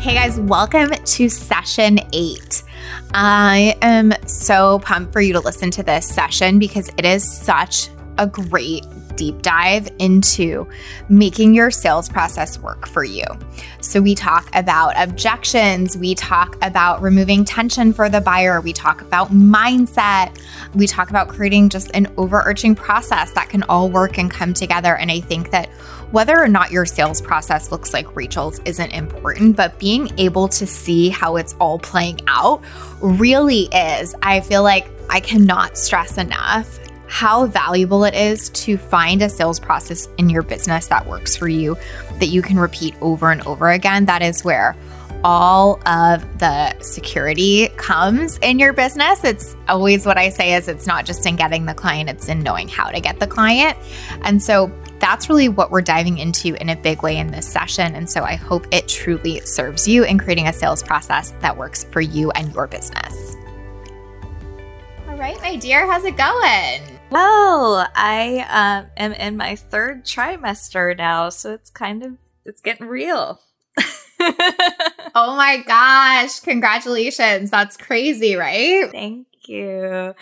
Hey guys, welcome to session eight. I am so pumped for you to listen to this session because it is such a great deep dive into making your sales process work for you. So, we talk about objections, we talk about removing tension for the buyer, we talk about mindset, we talk about creating just an overarching process that can all work and come together. And I think that whether or not your sales process looks like Rachel's isn't important, but being able to see how it's all playing out really is. I feel like I cannot stress enough how valuable it is to find a sales process in your business that works for you, that you can repeat over and over again. That is where all of the security comes in your business. It's always what I say is it's not just in getting the client, it's in knowing how to get the client. And so that's really what we're diving into in a big way in this session. And so I hope it truly serves you in creating a sales process that works for you and your business. All right, my dear, how's it going? Well, I um, am in my third trimester now, so it's kind of it's getting real. oh my gosh, congratulations. That's crazy, right? Thank you.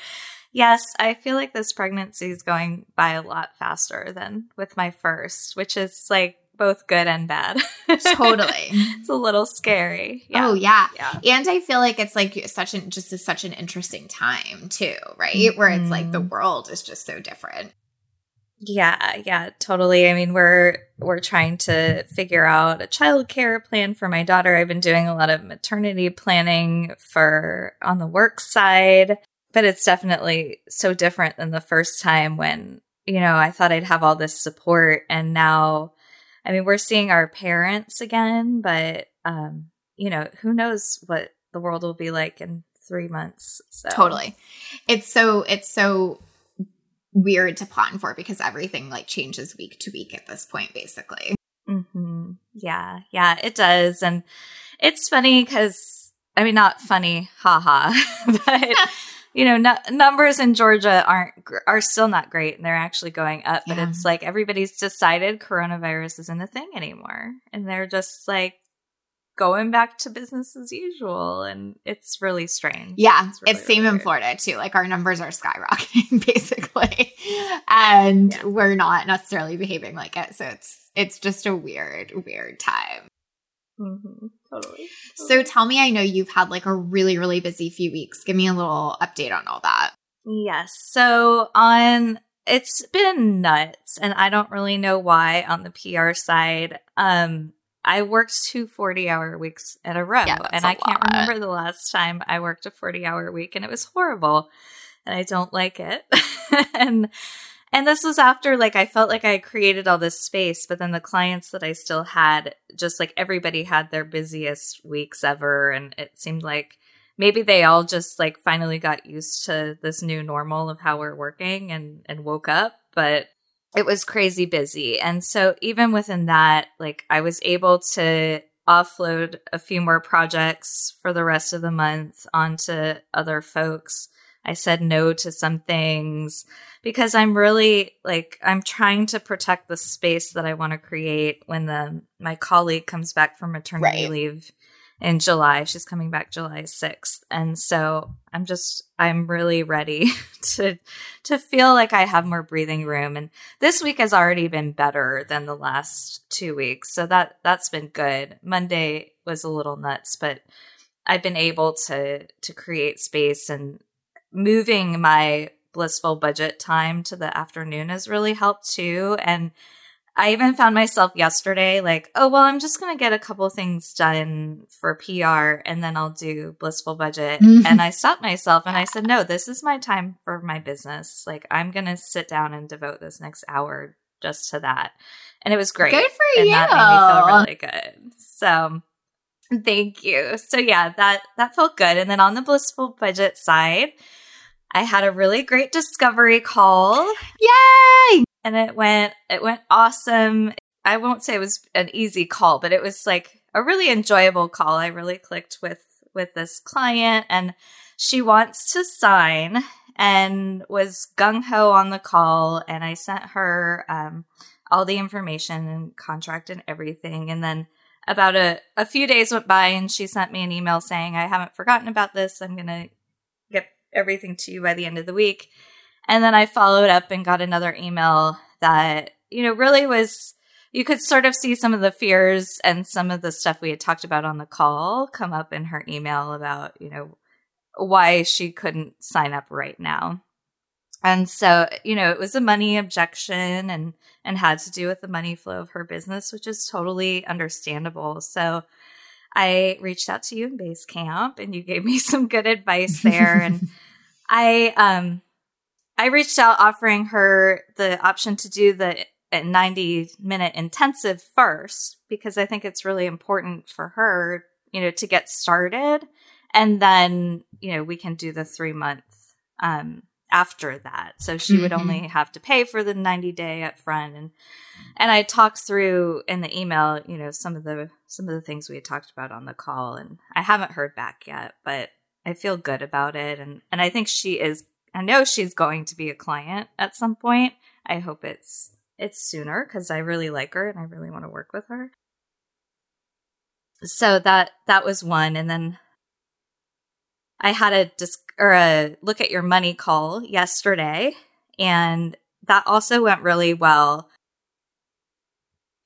Yes, I feel like this pregnancy is going by a lot faster than with my first, which is like both good and bad. totally. it's a little scary. Yeah. Oh yeah. yeah. And I feel like it's like such an just a, such an interesting time too, right? Mm-hmm. Where it's like the mm-hmm. world is just so different. Yeah, yeah, totally. I mean, we're we're trying to figure out a childcare plan for my daughter. I've been doing a lot of maternity planning for on the work side but it's definitely so different than the first time when you know i thought i'd have all this support. And now i mean we're seeing our parents again but um you know who knows what the world will be like in three months so. Totally. It's so it's so weird to plan for because everything like changes week to week at this point basically. Mm-hmm. yeah. Yeah it does. And it's funny because i mean not funny haha but you know, n- numbers in Georgia aren't are still not great, and they're actually going up. But yeah. it's like everybody's decided coronavirus isn't a thing anymore, and they're just like going back to business as usual, and it's really strange. Yeah, it's, really, it's same in Florida too. Like our numbers are skyrocketing basically, and yeah. we're not necessarily behaving like it. So it's it's just a weird, weird time. Mm-hmm. Totally. So tell me, I know you've had like a really, really busy few weeks. Give me a little update on all that. Yes. So on it's been nuts and I don't really know why on the PR side. Um I worked two 40 hour weeks in a row yeah, and I can't remember the last time I worked a 40 hour week and it was horrible and I don't like it. and and this was after like I felt like I created all this space, but then the clients that I still had, just like everybody had their busiest weeks ever. And it seemed like maybe they all just like finally got used to this new normal of how we're working and, and woke up. But it was crazy busy. And so even within that, like I was able to offload a few more projects for the rest of the month onto other folks. I said no to some things because I'm really like I'm trying to protect the space that I want to create when the my colleague comes back from maternity right. leave in July. She's coming back July 6th. And so I'm just I'm really ready to to feel like I have more breathing room and this week has already been better than the last 2 weeks. So that that's been good. Monday was a little nuts, but I've been able to to create space and moving my blissful budget time to the afternoon has really helped too. And I even found myself yesterday like, oh, well, I'm just going to get a couple things done for PR and then I'll do blissful budget. Mm-hmm. And I stopped myself and I said, no, this is my time for my business. Like, I'm going to sit down and devote this next hour just to that. And it was great. Good for and you. That made me feel really good. So thank you. So yeah, that that felt good. And then on the blissful budget side, I had a really great discovery call. Yay! And it went it went awesome. I won't say it was an easy call, but it was like a really enjoyable call. I really clicked with with this client and she wants to sign and was gung ho on the call. And I sent her um, all the information and contract and everything. And then about a, a few days went by and she sent me an email saying, I haven't forgotten about this. I'm going to get everything to you by the end of the week. And then I followed up and got another email that, you know, really was you could sort of see some of the fears and some of the stuff we had talked about on the call come up in her email about, you know, why she couldn't sign up right now. And so, you know, it was a money objection and and had to do with the money flow of her business, which is totally understandable. So I reached out to you in Basecamp and you gave me some good advice there and I um I reached out offering her the option to do the 90 minute intensive first because I think it's really important for her, you know, to get started. And then, you know, we can do the three month um, after that. So she mm-hmm. would only have to pay for the 90 day up front. And, and I talked through in the email, you know, some of the, some of the things we had talked about on the call and I haven't heard back yet, but I feel good about it. And, and I think she is, I know she's going to be a client at some point. I hope it's, it's sooner because I really like her and I really want to work with her. So that that was one, and then I had a disc or a look at your money call yesterday, and that also went really well.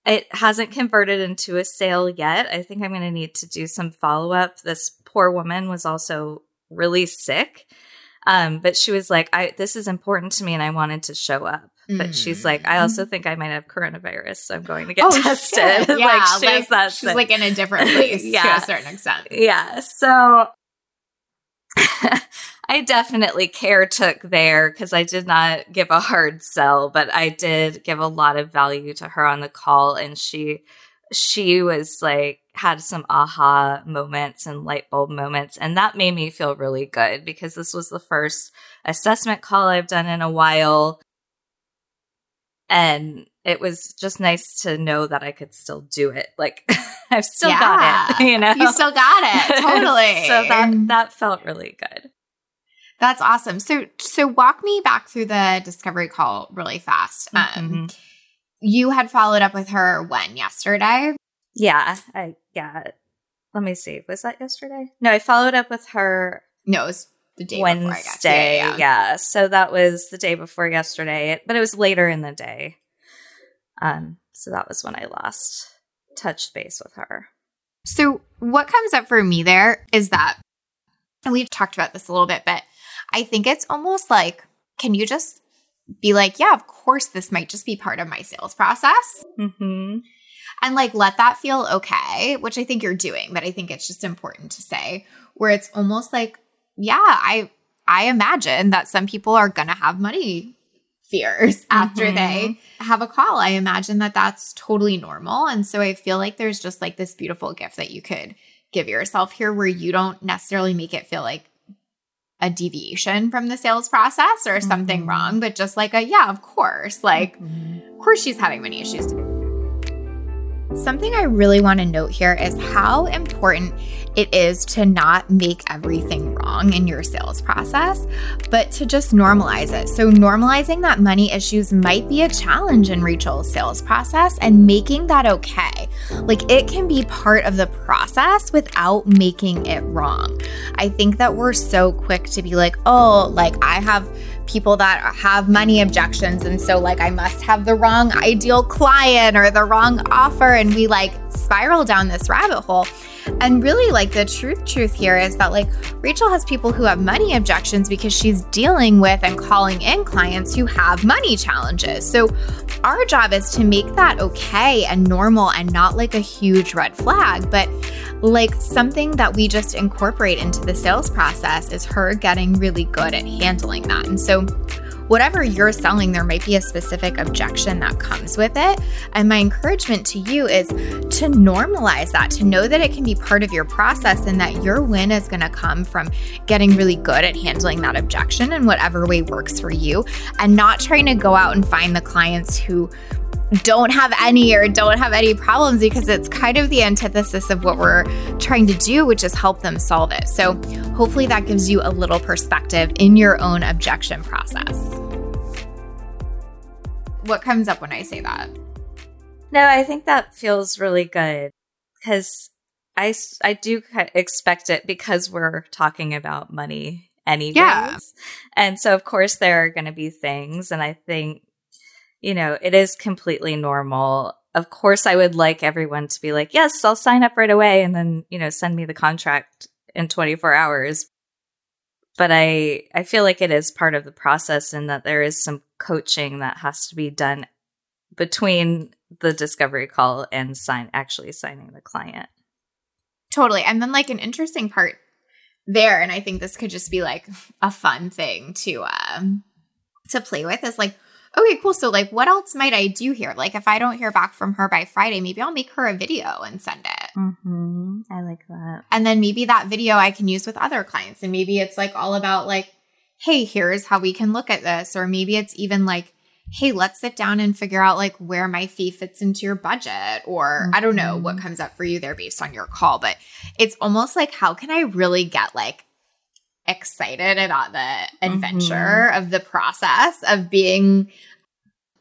It hasn't converted into a sale yet. I think I'm going to need to do some follow up. This poor woman was also really sick. Um, but she was like, I, this is important to me and I wanted to show up. But she's like, I also mm-hmm. think I might have coronavirus, so I'm going to get oh, tested. Yeah, like, she like, that she's like in a different place yeah. to a certain extent. Yeah. So I definitely care took there because I did not give a hard sell, but I did give a lot of value to her on the call, and she she was like had some aha moments and light bulb moments, and that made me feel really good because this was the first assessment call I've done in a while. And it was just nice to know that I could still do it. Like I've still yeah, got it, you know. You still got it. Totally. so that that felt really good. That's awesome. So so walk me back through the discovery call really fast. Um, mm-hmm. You had followed up with her when yesterday? Yeah, I yeah. Let me see. Was that yesterday? No, I followed up with her. No, it was the day Wednesday. Yeah, yeah. yeah, So that was the day before yesterday, but it was later in the day. Um, so that was when I lost touch base with her. So what comes up for me there is that, and we've talked about this a little bit, but I think it's almost like, can you just be like, yeah, of course, this might just be part of my sales process. Mm-hmm. And like, let that feel okay, which I think you're doing, but I think it's just important to say, where it's almost like, yeah, I I imagine that some people are going to have money fears after mm-hmm. they have a call. I imagine that that's totally normal. And so I feel like there's just like this beautiful gift that you could give yourself here where you don't necessarily make it feel like a deviation from the sales process or something mm-hmm. wrong, but just like a, yeah, of course. Like, mm-hmm. of course she's having money issues. Something I really want to note here is how important it is to not make everything wrong in your sales process, but to just normalize it. So, normalizing that money issues might be a challenge in Rachel's sales process and making that okay. Like, it can be part of the process without making it wrong. I think that we're so quick to be like, oh, like I have people that have money objections. And so, like, I must have the wrong ideal client or the wrong offer. And we like spiral down this rabbit hole. And really, like, the truth, truth here is that, like, Rachel has people who have money objections because she's dealing with and calling in clients who have money challenges. So, our job is to make that okay and normal and not like a huge red flag, but like something that we just incorporate into the sales process is her getting really good at handling that. And so, whatever you're selling, there might be a specific objection that comes with it. And my encouragement to you is to normalize that, to know that it can be part of your process and that your win is going to come from getting really good at handling that objection in whatever way works for you and not trying to go out and find the clients who don't have any or don't have any problems because it's kind of the antithesis of what we're trying to do, which is help them solve it. So, hopefully, that gives you a little perspective in your own objection process. What comes up when I say that? No, I think that feels really good because I, I do expect it because we're talking about money anyways. Yeah. And so, of course, there are going to be things. And I think you know, it is completely normal. Of course, I would like everyone to be like, yes, I'll sign up right away and then, you know, send me the contract in 24 hours. But I, I feel like it is part of the process and that there is some coaching that has to be done between the discovery call and sign actually signing the client. Totally. And then like an interesting part there, and I think this could just be like a fun thing to um to play with is like okay, cool. So, like, what else might I do here? Like, if I don't hear back from her by Friday, maybe I'll make her a video and send it. Mm-hmm. I like that. And then maybe that video I can use with other clients. And maybe it's like all about, like, hey, here's how we can look at this. Or maybe it's even like, hey, let's sit down and figure out like where my fee fits into your budget. Or mm-hmm. I don't know what mm-hmm. comes up for you there based on your call. But it's almost like, how can I really get like, excited about the adventure mm-hmm. of the process of being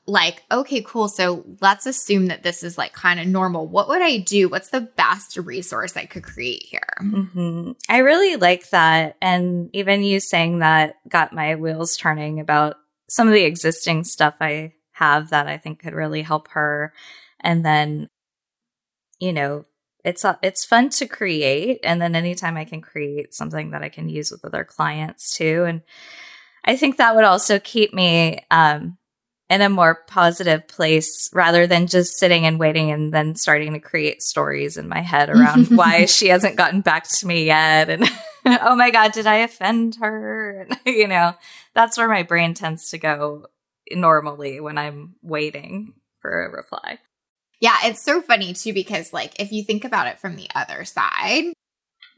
like, okay, cool. So let's assume that this is like kind of normal. What would I do? What's the best resource I could create here? Mm-hmm. I really like that. And even you saying that got my wheels turning about some of the existing stuff I have that I think could really help her. And then, you know, it's uh, it's fun to create and then anytime i can create something that i can use with other clients too and i think that would also keep me um, in a more positive place rather than just sitting and waiting and then starting to create stories in my head around why she hasn't gotten back to me yet and oh my god did i offend her you know that's where my brain tends to go normally when i'm waiting for a reply yeah, it's so funny too because like if you think about it from the other side,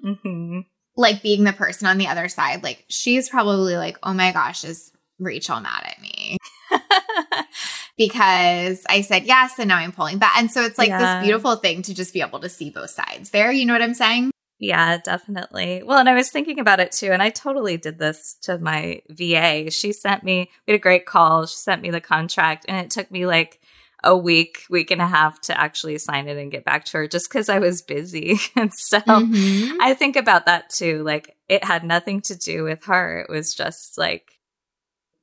mm-hmm. like being the person on the other side, like she's probably like, "Oh my gosh, is Rachel mad at me?" because I said yes and now I'm pulling back. And so it's like yeah. this beautiful thing to just be able to see both sides there. You know what I'm saying? Yeah, definitely. Well, and I was thinking about it too, and I totally did this to my VA. She sent me, we had a great call. She sent me the contract, and it took me like a week, week and a half to actually sign it and get back to her just because I was busy. and so mm-hmm. I think about that too. Like it had nothing to do with her. It was just like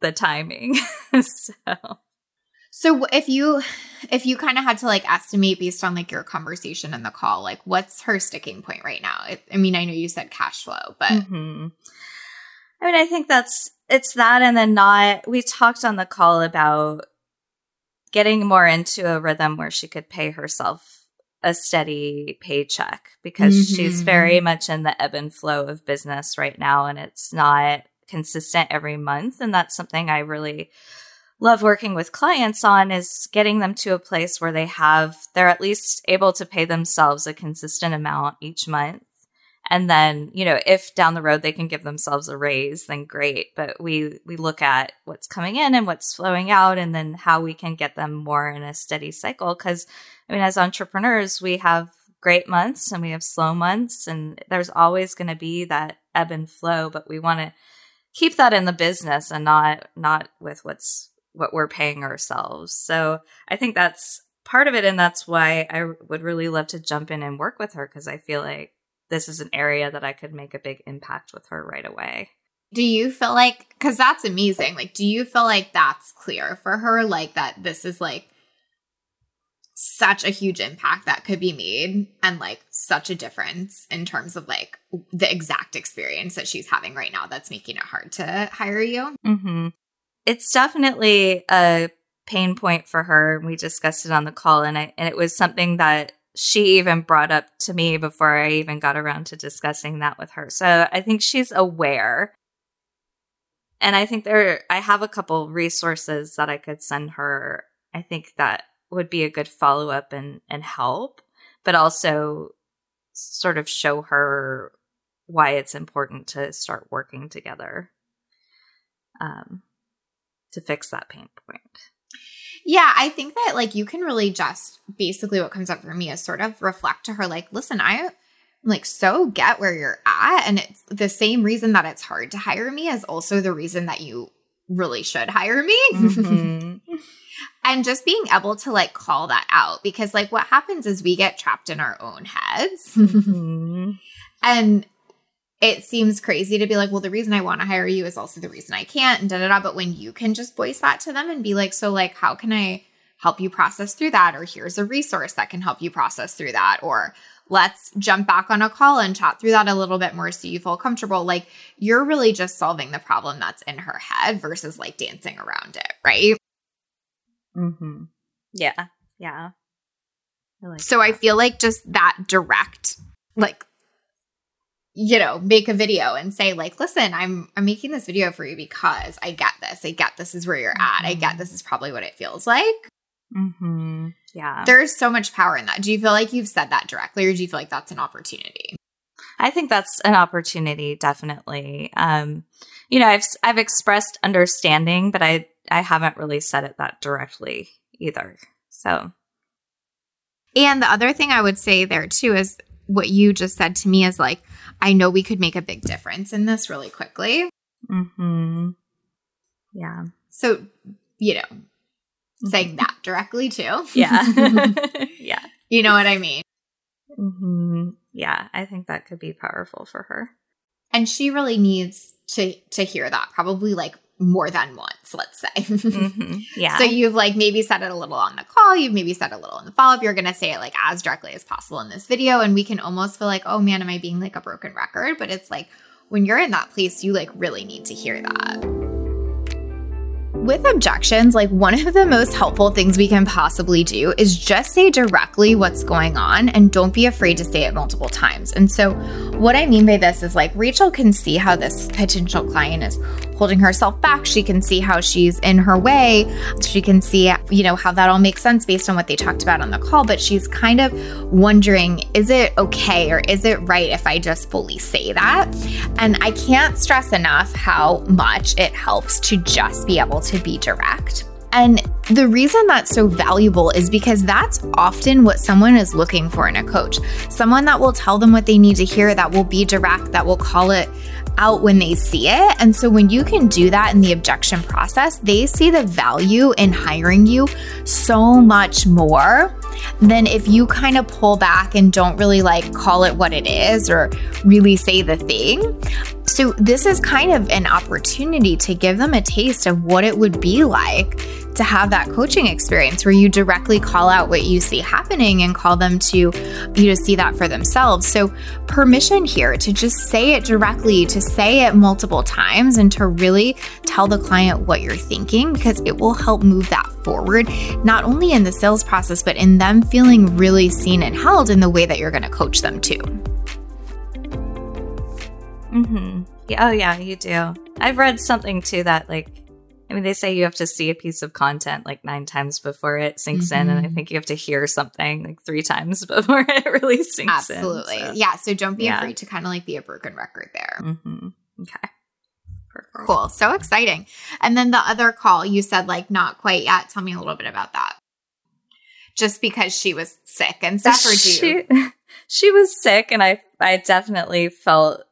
the timing. so so if you if you kind of had to like estimate based on like your conversation in the call, like what's her sticking point right now? It, I mean, I know you said cash flow, but mm-hmm. I mean, I think that's it's that and then not we talked on the call about getting more into a rhythm where she could pay herself a steady paycheck because mm-hmm. she's very much in the ebb and flow of business right now and it's not consistent every month. And that's something I really love working with clients on is getting them to a place where they have they're at least able to pay themselves a consistent amount each month. And then, you know, if down the road they can give themselves a raise, then great. But we we look at what's coming in and what's flowing out and then how we can get them more in a steady cycle. Cuz I mean as entrepreneurs, we have great months and we have slow months and there's always going to be that ebb and flow, but we want to keep that in the business and not not with what's what we're paying ourselves. So, I think that's part of it and that's why I would really love to jump in and work with her because I feel like this is an area that I could make a big impact with her right away. Do you feel like, because that's amazing, like, do you feel like that's clear for her? Like, that this is like such a huge impact that could be made and like such a difference in terms of like the exact experience that she's having right now that's making it hard to hire you? Mm-hmm. It's definitely a pain point for her. We discussed it on the call, and, I, and it was something that she even brought up to me before I even got around to discussing that with her. So I think she's aware. and I think there, I have a couple resources that I could send her. I think that would be a good follow up and, and help, but also sort of show her why it's important to start working together um, to fix that pain point. Yeah, I think that like you can really just basically what comes up for me is sort of reflect to her like, listen, I like so get where you're at and it's the same reason that it's hard to hire me is also the reason that you really should hire me. Mm-hmm. and just being able to like call that out because like what happens is we get trapped in our own heads. Mm-hmm. and it seems crazy to be like, well, the reason I want to hire you is also the reason I can't, and da da da. But when you can just voice that to them and be like, so, like, how can I help you process through that? Or here's a resource that can help you process through that. Or let's jump back on a call and chat through that a little bit more so you feel comfortable. Like, you're really just solving the problem that's in her head versus like dancing around it, right? Hmm. Yeah. Yeah. I like so that. I feel like just that direct, like you know, make a video and say like, "Listen, I'm I'm making this video for you because I get this. I get this is where you're at. I get mm-hmm. this is probably what it feels like." hmm Yeah. There's so much power in that. Do you feel like you've said that directly or do you feel like that's an opportunity? I think that's an opportunity definitely. Um you know, I've I've expressed understanding, but I I haven't really said it that directly either. So and the other thing I would say there too is what you just said to me is like, I know we could make a big difference in this really quickly. Hmm. Yeah. So, you know, mm-hmm. saying that directly too. Yeah. yeah. You know what I mean? hmm Yeah, I think that could be powerful for her. And she really needs to to hear that probably like more than once, let's say. mm-hmm. Yeah. So you've like maybe said it a little on the call, you've maybe said a little in the follow up. You're going to say it like as directly as possible in this video. And we can almost feel like, oh man, am I being like a broken record? But it's like when you're in that place, you like really need to hear that. With objections, like one of the most helpful things we can possibly do is just say directly what's going on and don't be afraid to say it multiple times. And so, what I mean by this is like Rachel can see how this potential client is holding herself back. She can see how she's in her way. She can see, you know, how that all makes sense based on what they talked about on the call. But she's kind of wondering, is it okay or is it right if I just fully say that? And I can't stress enough how much it helps to just be able to be direct. And the reason that's so valuable is because that's often what someone is looking for in a coach. Someone that will tell them what they need to hear, that will be direct, that will call it out when they see it. And so when you can do that in the objection process, they see the value in hiring you so much more than if you kind of pull back and don't really like call it what it is or really say the thing. So, this is kind of an opportunity to give them a taste of what it would be like to have that coaching experience where you directly call out what you see happening and call them to you to see that for themselves. So permission here to just say it directly, to say it multiple times and to really tell the client what you're thinking because it will help move that forward not only in the sales process but in them feeling really seen and held in the way that you're going to coach them too. Mhm. Yeah, oh yeah, you do. I've read something too that like I mean, they say you have to see a piece of content like nine times before it sinks mm-hmm. in. And I mm-hmm. think you have to hear something like three times before it really sinks Absolutely. in. Absolutely. So. Yeah. So don't be yeah. afraid to kind of like be a broken record there. Mm-hmm. Okay. Perfect. Cool. So exciting. And then the other call, you said like not quite yet. Tell me a little bit about that. Just because she was sick and stuff, or she, she was sick, and I I definitely felt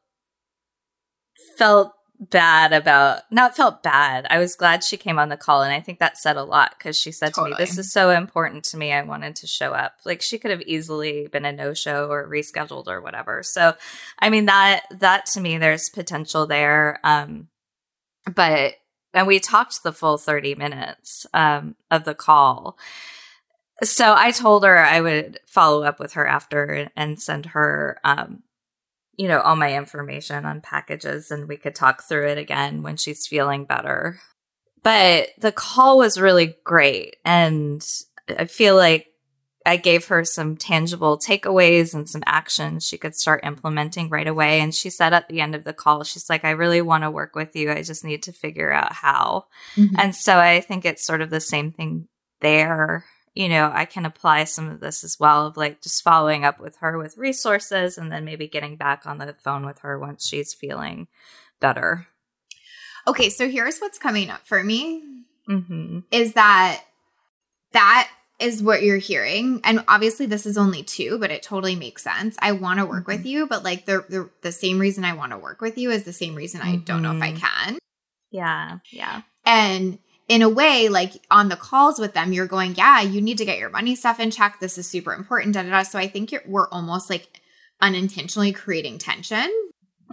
felt bad about not felt bad. I was glad she came on the call and I think that said a lot because she said totally. to me, This is so important to me. I wanted to show up. Like she could have easily been a no-show or rescheduled or whatever. So I mean that that to me there's potential there. Um but and we talked the full 30 minutes um of the call. So I told her I would follow up with her after and send her um you know, all my information on packages and we could talk through it again when she's feeling better. But the call was really great. And I feel like I gave her some tangible takeaways and some actions she could start implementing right away. And she said at the end of the call, she's like, I really want to work with you. I just need to figure out how. Mm-hmm. And so I think it's sort of the same thing there. You know, I can apply some of this as well of like just following up with her with resources and then maybe getting back on the phone with her once she's feeling better. Okay, so here's what's coming up for me mm-hmm. is that that is what you're hearing and obviously this is only two but it totally makes sense i want to work mm-hmm. with you but like the, the, the same reason i want to work with you is the same reason mm-hmm. i don't know if i mm-hmm. can yeah yeah and in a way like on the calls with them you're going yeah you need to get your money stuff in check this is super important da, da, da. so i think we're almost like unintentionally creating tension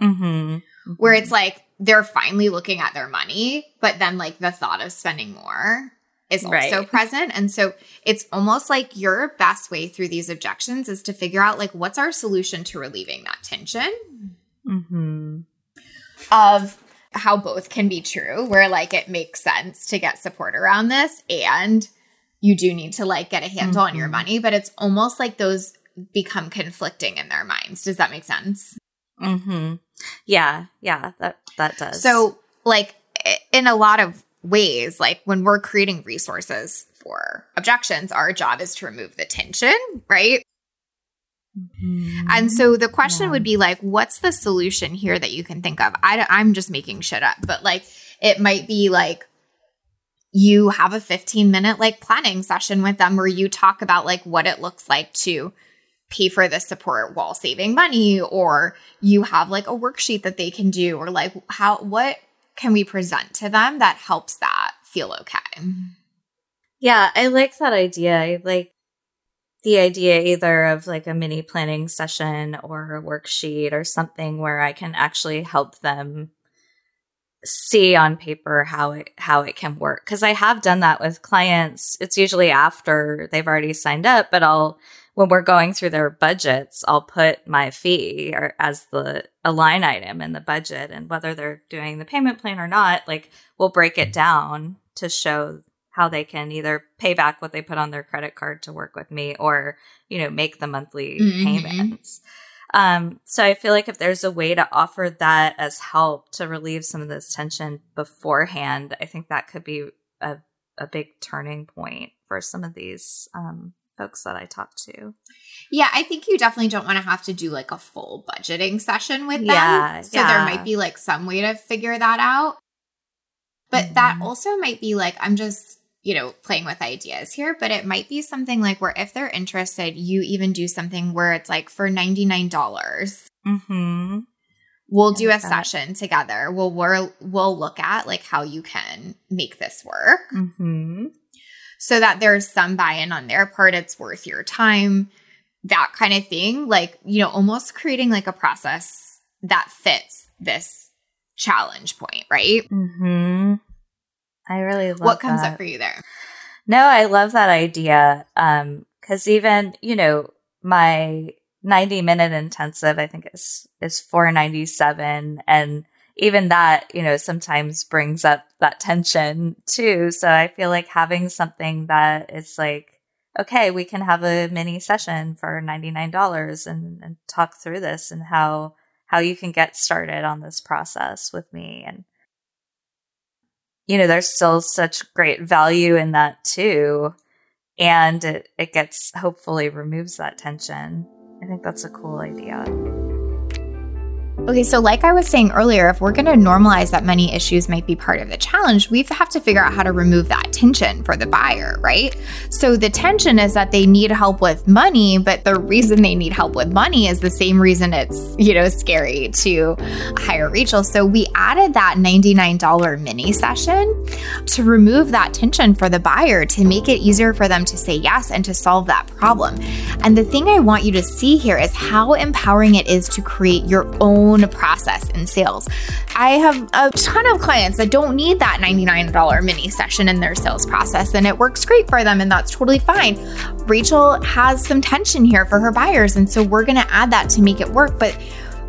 mm-hmm. where it's like they're finally looking at their money but then like the thought of spending more is right. also present. And so it's almost like your best way through these objections is to figure out like what's our solution to relieving that tension mm-hmm. of how both can be true, where like it makes sense to get support around this and you do need to like get a handle mm-hmm. on your mm-hmm. money, but it's almost like those become conflicting in their minds. Does that make sense? Mm-hmm. Yeah, yeah, that that does. So like in a lot of ways, like when we're creating resources for objections, our job is to remove the tension, right? Mm-hmm. And so the question yeah. would be like, what's the solution here that you can think of? I, I'm just making shit up, but like it might be like you have a 15 minute like planning session with them where you talk about like what it looks like to pay for the support while saving money or you have like a worksheet that they can do or like how what can we present to them that helps that feel okay? Yeah, I like that idea. I like the idea either of like a mini planning session or a worksheet or something where I can actually help them see on paper how it how it can work because I have done that with clients. It's usually after they've already signed up, but I'll when we're going through their budgets, I'll put my fee or as the a line item in the budget and whether they're doing the payment plan or not, like we'll break it down to show how they can either pay back what they put on their credit card to work with me or, you know, make the monthly mm-hmm. payments. Um, so I feel like if there's a way to offer that as help to relieve some of this tension beforehand, I think that could be a, a big turning point for some of these um, folks that I talk to. Yeah, I think you definitely don't want to have to do like a full budgeting session with them. Yeah, so yeah. there might be like some way to figure that out. But mm-hmm. that also might be like, I'm just, you know, playing with ideas here, but it might be something like where if they're interested, you even do something where it's like for 99. dollars mm-hmm. We'll do a session together. We'll we'll, we'll look at like how you can make this work. Mm-hmm so that there's some buy in on their part. It's worth your time, that kind of thing. Like, you know, almost creating like a process that fits this challenge point, right? Hmm. I really love what comes that. up for you there. No, I love that idea. Um, because even you know my 90 minute intensive, I think is is 497, and even that, you know, sometimes brings up that tension too. So I feel like having something that is like, okay, we can have a mini session for $99 and, and talk through this and how, how you can get started on this process with me. And, you know, there's still such great value in that too. And it, it gets, hopefully removes that tension. I think that's a cool idea. Okay, so like I was saying earlier, if we're going to normalize that money issues might be part of the challenge, we have to figure out how to remove that tension for the buyer, right? So the tension is that they need help with money, but the reason they need help with money is the same reason it's, you know, scary to hire Rachel. So we added that $99 mini session to remove that tension for the buyer to make it easier for them to say yes and to solve that problem. And the thing I want you to see here is how empowering it is to create your own own process in sales. I have a ton of clients that don't need that $99 mini session in their sales process, and it works great for them, and that's totally fine. Rachel has some tension here for her buyers, and so we're going to add that to make it work. But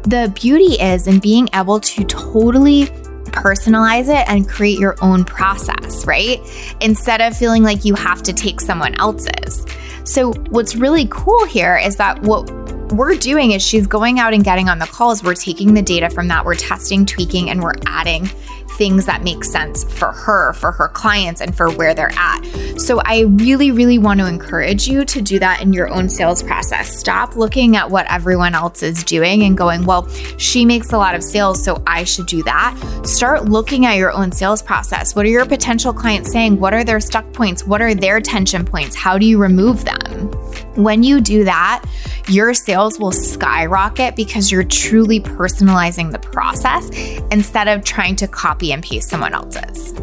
the beauty is in being able to totally personalize it and create your own process, right? Instead of feeling like you have to take someone else's. So, what's really cool here is that what we're doing is she's going out and getting on the calls. We're taking the data from that, we're testing, tweaking, and we're adding things that make sense for her, for her clients, and for where they're at. So I really, really want to encourage you to do that in your own sales process. Stop looking at what everyone else is doing and going, well, she makes a lot of sales, so I should do that. Start looking at your own sales process. What are your potential clients saying? What are their stuck points? What are their tension points? How do you remove them? When you do that, your sales will skyrocket because you're truly personalizing the process instead of trying to copy and paste someone else's.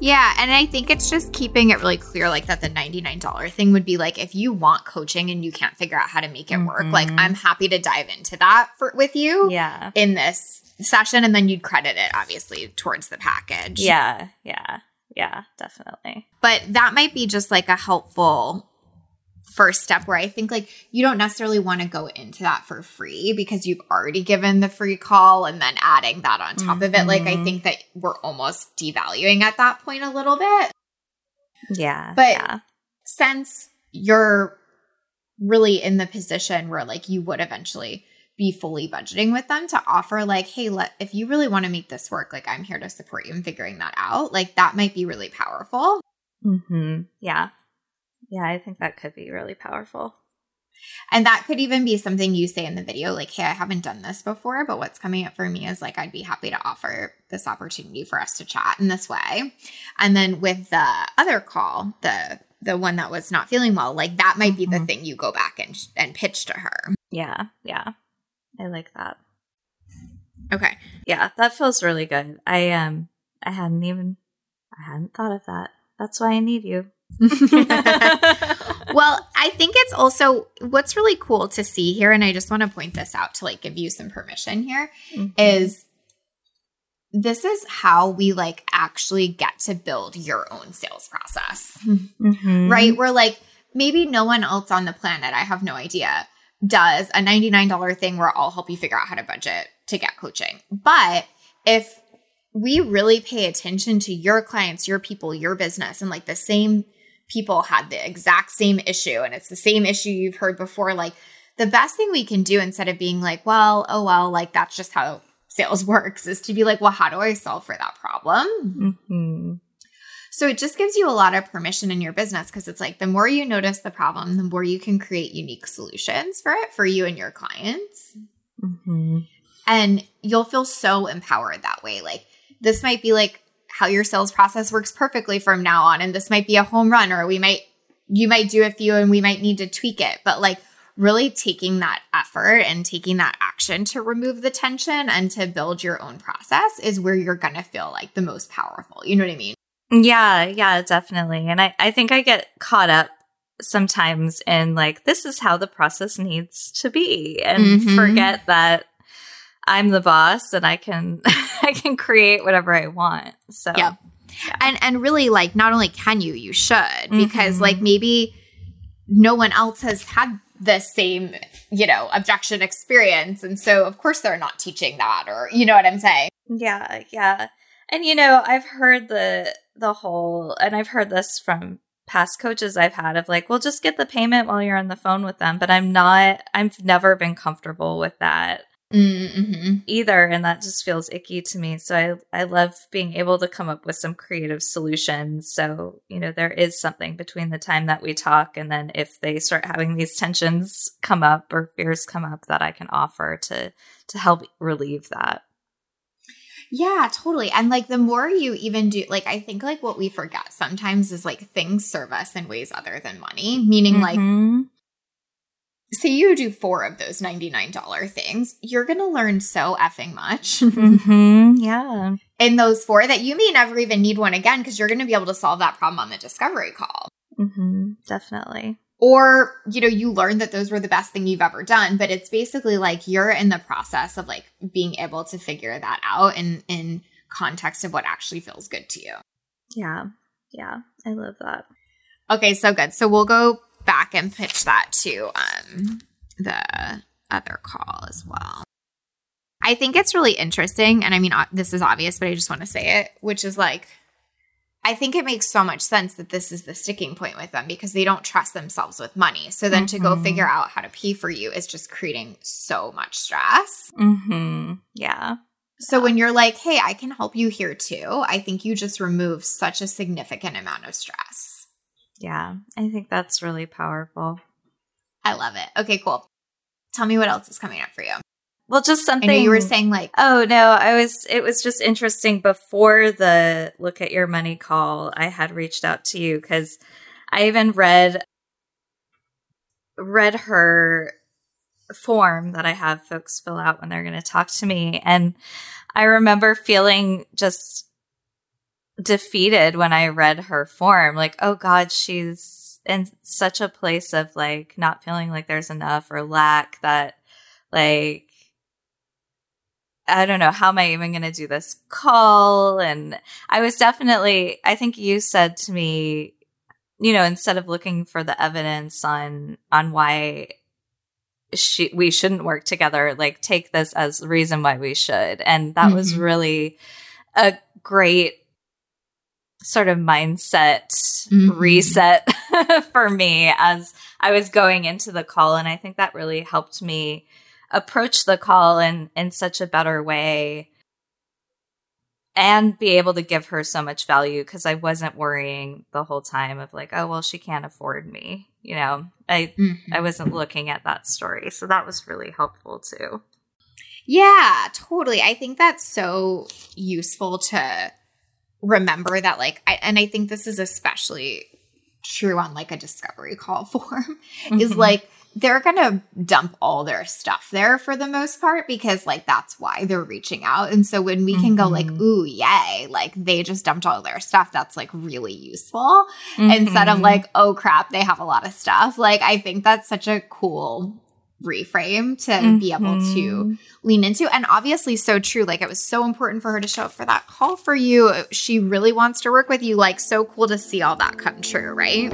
Yeah, and I think it's just keeping it really clear like that the $99 thing would be like if you want coaching and you can't figure out how to make it mm-hmm. work, like I'm happy to dive into that for with you yeah. in this session and then you'd credit it obviously towards the package. Yeah, yeah. Yeah, definitely. But that might be just like a helpful first step where I think like you don't necessarily want to go into that for free because you've already given the free call and then adding that on top mm-hmm. of it. Like I mm-hmm. think that we're almost devaluing at that point a little bit. Yeah. But yeah. since you're really in the position where like you would eventually be fully budgeting with them to offer like hey let if you really want to make this work like i'm here to support you in figuring that out like that might be really powerful mm-hmm. yeah yeah i think that could be really powerful and that could even be something you say in the video like hey i haven't done this before but what's coming up for me is like i'd be happy to offer this opportunity for us to chat in this way and then with the other call the the one that was not feeling well like that might be mm-hmm. the thing you go back and and pitch to her yeah yeah I like that. Okay. Yeah, that feels really good. I um I hadn't even I hadn't thought of that. That's why I need you. well, I think it's also what's really cool to see here and I just want to point this out to like give you some permission here mm-hmm. is this is how we like actually get to build your own sales process. Mm-hmm. Right? We're like maybe no one else on the planet, I have no idea, does a $99 thing where I'll help you figure out how to budget to get coaching. But if we really pay attention to your clients, your people, your business, and like the same people had the exact same issue and it's the same issue you've heard before, like the best thing we can do instead of being like, well, oh, well, like that's just how sales works is to be like, well, how do I solve for that problem? Mm-hmm. So it just gives you a lot of permission in your business because it's like the more you notice the problem, the more you can create unique solutions for it for you and your clients. Mm-hmm. And you'll feel so empowered that way. Like this might be like how your sales process works perfectly from now on. And this might be a home run, or we might, you might do a few and we might need to tweak it. But like, really taking that effort and taking that action to remove the tension and to build your own process is where you're going to feel like the most powerful. You know what I mean? Yeah, yeah, definitely. And I, I think I get caught up sometimes in like, this is how the process needs to be and mm-hmm. forget that I'm the boss and I can I can create whatever I want. So yep. yeah. And and really like not only can you, you should because mm-hmm. like maybe no one else has had the same, you know, objection experience. And so of course they're not teaching that or you know what I'm saying? Yeah, yeah. And you know, I've heard the the whole and I've heard this from past coaches I've had of like, well, just get the payment while you're on the phone with them. But I'm not I've never been comfortable with that mm-hmm. either. And that just feels icky to me. So I I love being able to come up with some creative solutions. So, you know, there is something between the time that we talk and then if they start having these tensions come up or fears come up that I can offer to to help relieve that. Yeah, totally. And like the more you even do, like, I think like what we forget sometimes is like things serve us in ways other than money, meaning mm-hmm. like, say you do four of those $99 things, you're going to learn so effing much. Mm-hmm. Yeah. In those four that you may never even need one again because you're going to be able to solve that problem on the discovery call. Mm-hmm. Definitely or you know you learn that those were the best thing you've ever done but it's basically like you're in the process of like being able to figure that out in in context of what actually feels good to you yeah yeah i love that okay so good so we'll go back and pitch that to um the other call as well i think it's really interesting and i mean this is obvious but i just want to say it which is like I think it makes so much sense that this is the sticking point with them because they don't trust themselves with money. So then mm-hmm. to go mm-hmm. figure out how to pay for you is just creating so much stress. Mm-hmm. Yeah. So yeah. when you're like, hey, I can help you here too, I think you just remove such a significant amount of stress. Yeah, I think that's really powerful. I love it. Okay, cool. Tell me what else is coming up for you. Well, just something you were saying like Oh no, I was it was just interesting before the look at your money call, I had reached out to you cuz I even read read her form that I have folks fill out when they're going to talk to me and I remember feeling just defeated when I read her form like oh god, she's in such a place of like not feeling like there's enough or lack that like I don't know, how am I even going to do this call? And I was definitely, I think you said to me, you know, instead of looking for the evidence on, on why she, we shouldn't work together, like take this as reason why we should. And that mm-hmm. was really a great sort of mindset mm-hmm. reset for me as I was going into the call. And I think that really helped me approach the call in in such a better way and be able to give her so much value because I wasn't worrying the whole time of like, oh well, she can't afford me. You know, I mm-hmm. I wasn't looking at that story, so that was really helpful too. Yeah, totally. I think that's so useful to remember that, like, I, and I think this is especially true on like a discovery call form, mm-hmm. is like they're to dump all their stuff there for the most part because like that's why they're reaching out. And so when we can mm-hmm. go like, mm-hmm. ooh, yay, like they just dumped all their stuff, that's like really useful mm-hmm. instead of like, oh crap, they have a lot of stuff. Like I think that's such a cool reframe to mm-hmm. be able to mm-hmm. lean into and obviously so true like it was so important for her to show up for that call for you she really wants to work with you like so cool to see all that come true right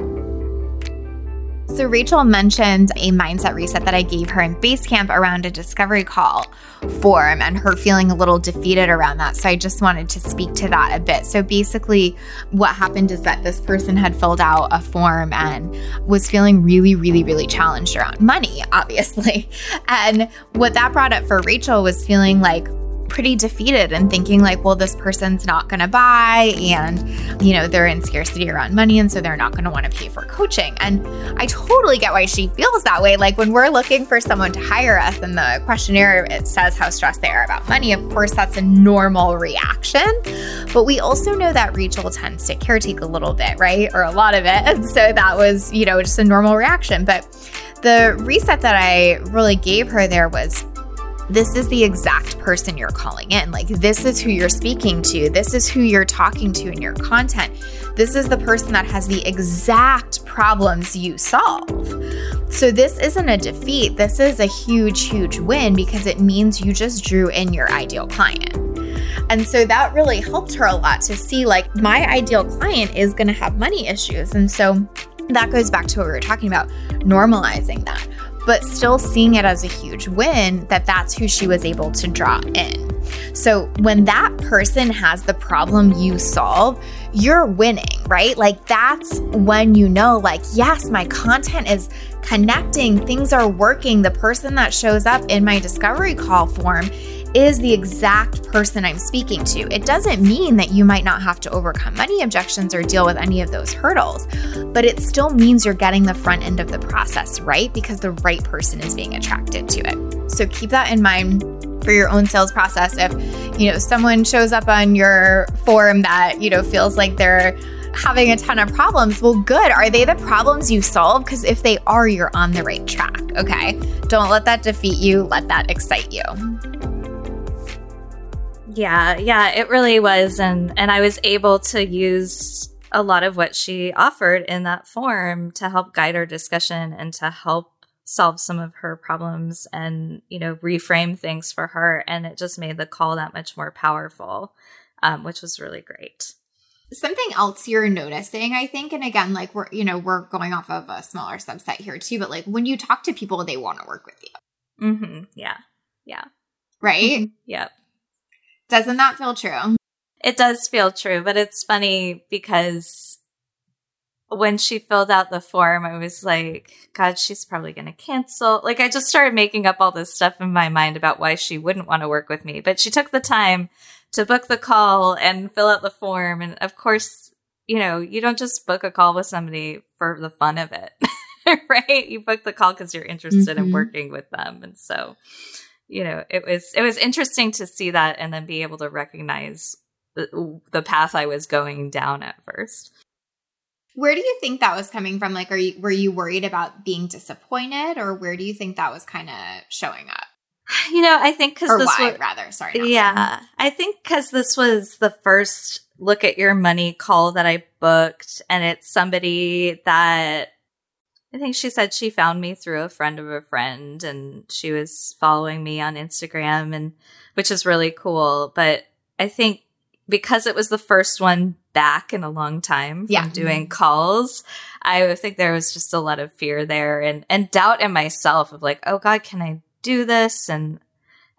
so, Rachel mentioned a mindset reset that I gave her in Basecamp around a discovery call form and her feeling a little defeated around that. So, I just wanted to speak to that a bit. So, basically, what happened is that this person had filled out a form and was feeling really, really, really challenged around money, obviously. And what that brought up for Rachel was feeling like, pretty defeated and thinking like, well, this person's not going to buy and, you know, they're in scarcity around money. And so they're not going to want to pay for coaching. And I totally get why she feels that way. Like when we're looking for someone to hire us and the questionnaire, it says how stressed they are about money. Of course, that's a normal reaction. But we also know that Rachel tends to caretake a little bit, right? Or a lot of it. And so that was, you know, just a normal reaction. But the reset that I really gave her there was this is the exact person you're calling in. Like, this is who you're speaking to. This is who you're talking to in your content. This is the person that has the exact problems you solve. So, this isn't a defeat. This is a huge, huge win because it means you just drew in your ideal client. And so that really helped her a lot to see like my ideal client is going to have money issues. And so that goes back to what we were talking about normalizing that but still seeing it as a huge win that that's who she was able to draw in. So when that person has the problem you solve, you're winning, right? Like that's when you know, like, yes, my content is connecting, things are working. The person that shows up in my discovery call form is the exact person I'm speaking to. It doesn't mean that you might not have to overcome money objections or deal with any of those hurdles, but it still means you're getting the front end of the process right because the right person is being attracted to it. So keep that in mind for your own sales process. If you know someone shows up on your form that you know feels like they're having a ton of problems well good. Are they the problems you solve? Because if they are you're on the right track okay? Don't let that defeat you. Let that excite you yeah, yeah, it really was and and I was able to use a lot of what she offered in that form to help guide our discussion and to help solve some of her problems and you know reframe things for her and it just made the call that much more powerful um, which was really great. Something else you're noticing i think and again like we're you know we're going off of a smaller subset here too but like when you talk to people they want to work with you. Mm-hmm yeah yeah. Right? Mm-hmm. yep doesn't that feel true? it does feel true, but it's funny because when she filled out the form, I was like, God, she's probably going to cancel. Like, I just started making up all this stuff in my mind about why she wouldn't want to work with me. But she took the time to book the call and fill out the form. And of course, you know, you don't just book a call with somebody for the fun of it, right? You book the call because you're interested mm-hmm. in working with them. And so, you know, it was, it was interesting to see that and then be able to recognize the, the path I was going down at first. Where do you think that was coming from? Like, are you were you worried about being disappointed, or where do you think that was kind of showing up? You know, I think because this why, was rather sorry. Yeah, I think because this was the first look at your money call that I booked, and it's somebody that I think she said she found me through a friend of a friend, and she was following me on Instagram, and which is really cool. But I think because it was the first one back in a long time from yeah. doing calls, I think there was just a lot of fear there and, and doubt in myself of like, oh God, can I do this? And,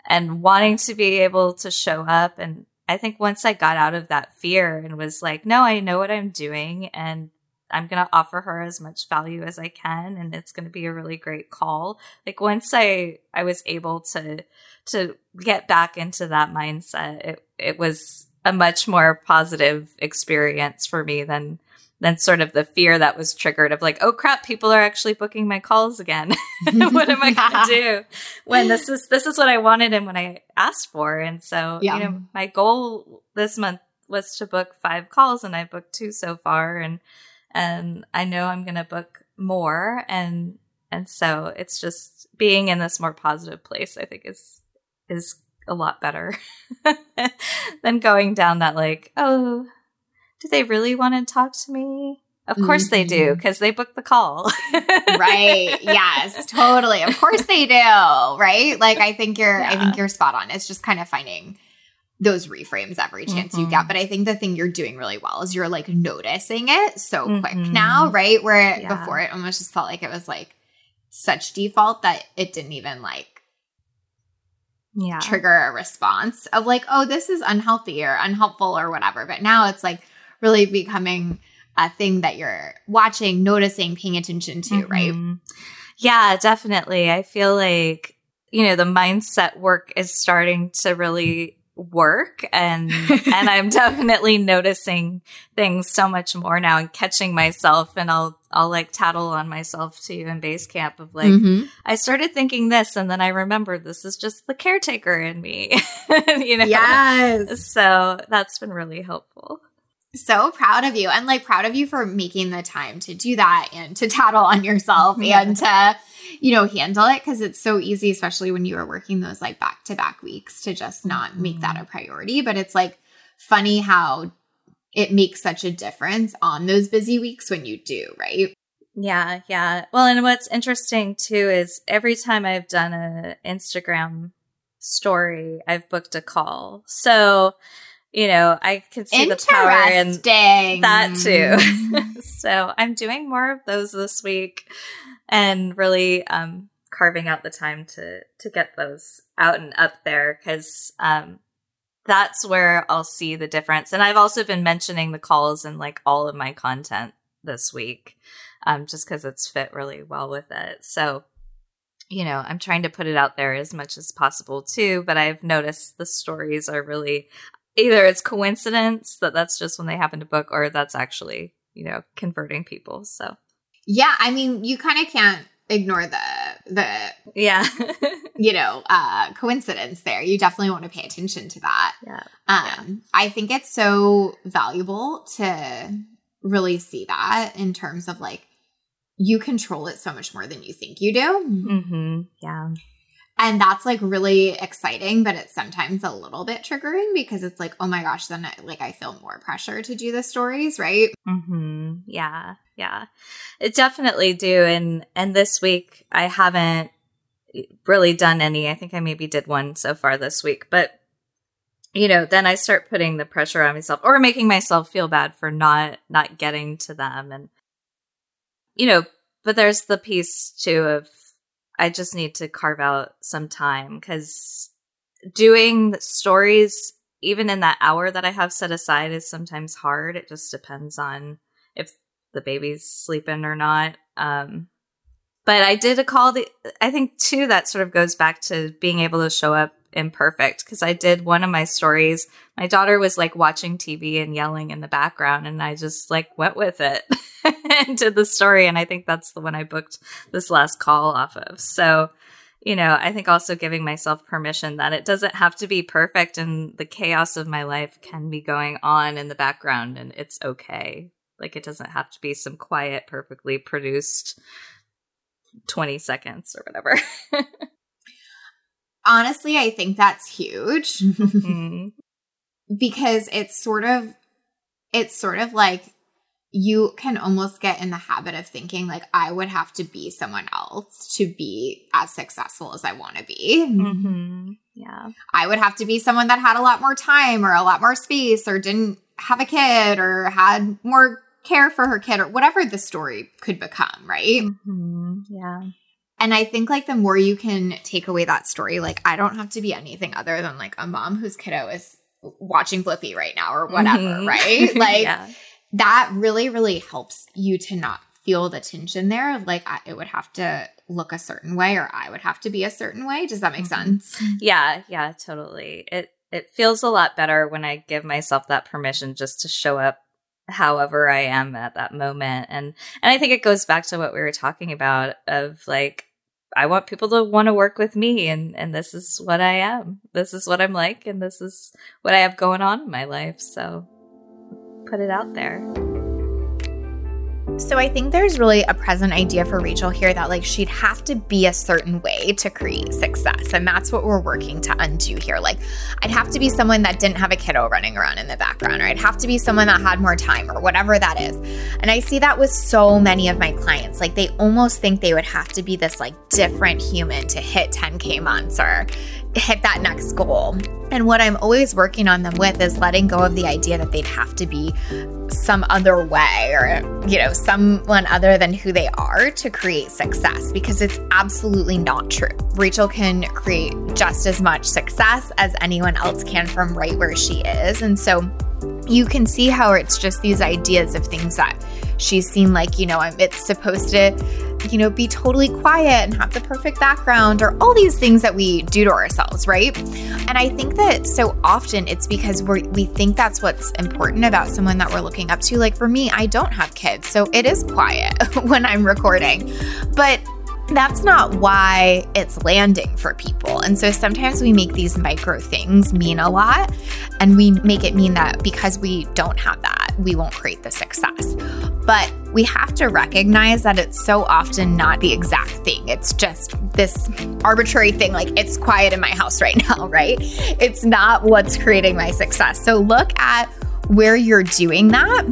and wanting to be able to show up. And I think once I got out of that fear and was like, no, I know what I'm doing and I'm going to offer her as much value as I can and it's going to be a really great call. Like once I I was able to to get back into that mindset, it it was a much more positive experience for me than than sort of the fear that was triggered of like, oh crap, people are actually booking my calls again. what am I going to do when this is this is what I wanted and what I asked for? And so, yeah. you know, my goal this month was to book five calls, and I booked two so far, and and I know I'm going to book more, and and so it's just being in this more positive place. I think is is a lot better than going down that like, oh, do they really want to talk to me? Of course mm-hmm. they do because mm-hmm. they booked the call. right. Yes, totally. Of course they do. Right. Like I think you're yeah. I think you're spot on. It's just kind of finding those reframes every chance mm-hmm. you get. Mm-hmm. But I think the thing you're doing really well is you're like noticing it so mm-hmm. quick now, right? Where yeah. before it almost just felt like it was like such default that it didn't even like yeah. trigger a response of like, oh, this is unhealthy or unhelpful or whatever. But now it's like really becoming a thing that you're watching, noticing, paying attention to, mm-hmm. right? Yeah, definitely. I feel like, you know, the mindset work is starting to really work and and I'm definitely noticing things so much more now and catching myself and I'll I'll like tattle on myself too in Basecamp of like mm-hmm. I started thinking this and then I remembered this is just the caretaker in me. you know. Yes. So that's been really helpful so proud of you and like proud of you for making the time to do that and to tattle on yourself and to you know handle it because it's so easy especially when you are working those like back to back weeks to just not make that a mm-hmm. priority. But it's like funny how it makes such a difference on those busy weeks when you do right? Yeah yeah. Well and what's interesting too is every time i've done an instagram story i've booked a call. So you know, I can see the power in that too. so I'm doing more of those this week and really um, carving out the time to to get those out and up there because um, that's where I'll see the difference. And I've also been mentioning the calls in like all of my content this week, um, just because it's fit really well with it. So you know, I'm trying to put it out there as much as possible too, but I've noticed the stories are really either it's coincidence that that's just when they happen to book or that's actually you know converting people so. Yeah i mean you kind of can't ignore the the yeah. you know uh coincidence there. You definitely want to pay attention to that. Yeah. Um yeah. i think it's so valuable to really see that in terms of like you control it so much more than you think you do. Mm-hmm. yeah and that's like really exciting, but it's sometimes a little bit triggering because it's like, oh my gosh, then I, like I feel more pressure to do the stories, right? Mm-hmm. Yeah, yeah, it definitely do. And and this week I haven't really done any. I think I maybe did one so far this week, but you know, then I start putting the pressure on myself or making myself feel bad for not not getting to them, and you know, but there's the piece too of I just need to carve out some time because doing stories even in that hour that I have set aside is sometimes hard. It just depends on if the baby's sleeping or not. Um, but I did a call the I think too that sort of goes back to being able to show up imperfect because I did one of my stories. My daughter was like watching TV and yelling in the background, and I just like went with it and did the story. And I think that's the one I booked this last call off of. So, you know, I think also giving myself permission that it doesn't have to be perfect and the chaos of my life can be going on in the background and it's okay. Like it doesn't have to be some quiet, perfectly produced 20 seconds or whatever. Honestly, I think that's huge mm-hmm. because it's sort of it's sort of like you can almost get in the habit of thinking like I would have to be someone else to be as successful as I want to be. Mm-hmm. Yeah. I would have to be someone that had a lot more time or a lot more space or didn't have a kid or had more care for her kid or whatever the story could become, right? Mm-hmm. Yeah. And I think like the more you can take away that story, like I don't have to be anything other than like a mom whose kiddo is watching Blippi right now or whatever, mm-hmm. right? Like yeah. that really, really helps you to not feel the tension there. Like I, it would have to look a certain way or I would have to be a certain way. Does that make mm-hmm. sense? Yeah, yeah, totally. It it feels a lot better when I give myself that permission just to show up however I am at that moment. And and I think it goes back to what we were talking about of like I want people to want to work with me and and this is what I am. This is what I'm like and this is what I have going on in my life. So put it out there. So I think there's really a present idea for Rachel here that like she'd have to be a certain way to create success. And that's what we're working to undo here. Like I'd have to be someone that didn't have a kiddo running around in the background, or I'd have to be someone that had more time or whatever that is. And I see that with so many of my clients. Like they almost think they would have to be this like different human to hit 10K months or hit that next goal. And what I'm always working on them with is letting go of the idea that they'd have to be some other way or, you know, someone other than who they are to create success because it's absolutely not true. Rachel can create just as much success as anyone else can from right where she is. And so you can see how it's just these ideas of things that she's seen like, you know, it's supposed to you know, be totally quiet and have the perfect background or all these things that we do to ourselves, right? And I think that so often it's because we we think that's what's important about someone that we're looking up to. Like for me, I don't have kids, so it is quiet when I'm recording. But that's not why it's landing for people. And so sometimes we make these micro things mean a lot, and we make it mean that because we don't have that, we won't create the success. But we have to recognize that it's so often not the exact thing. It's just this arbitrary thing, like it's quiet in my house right now, right? It's not what's creating my success. So look at where you're doing that.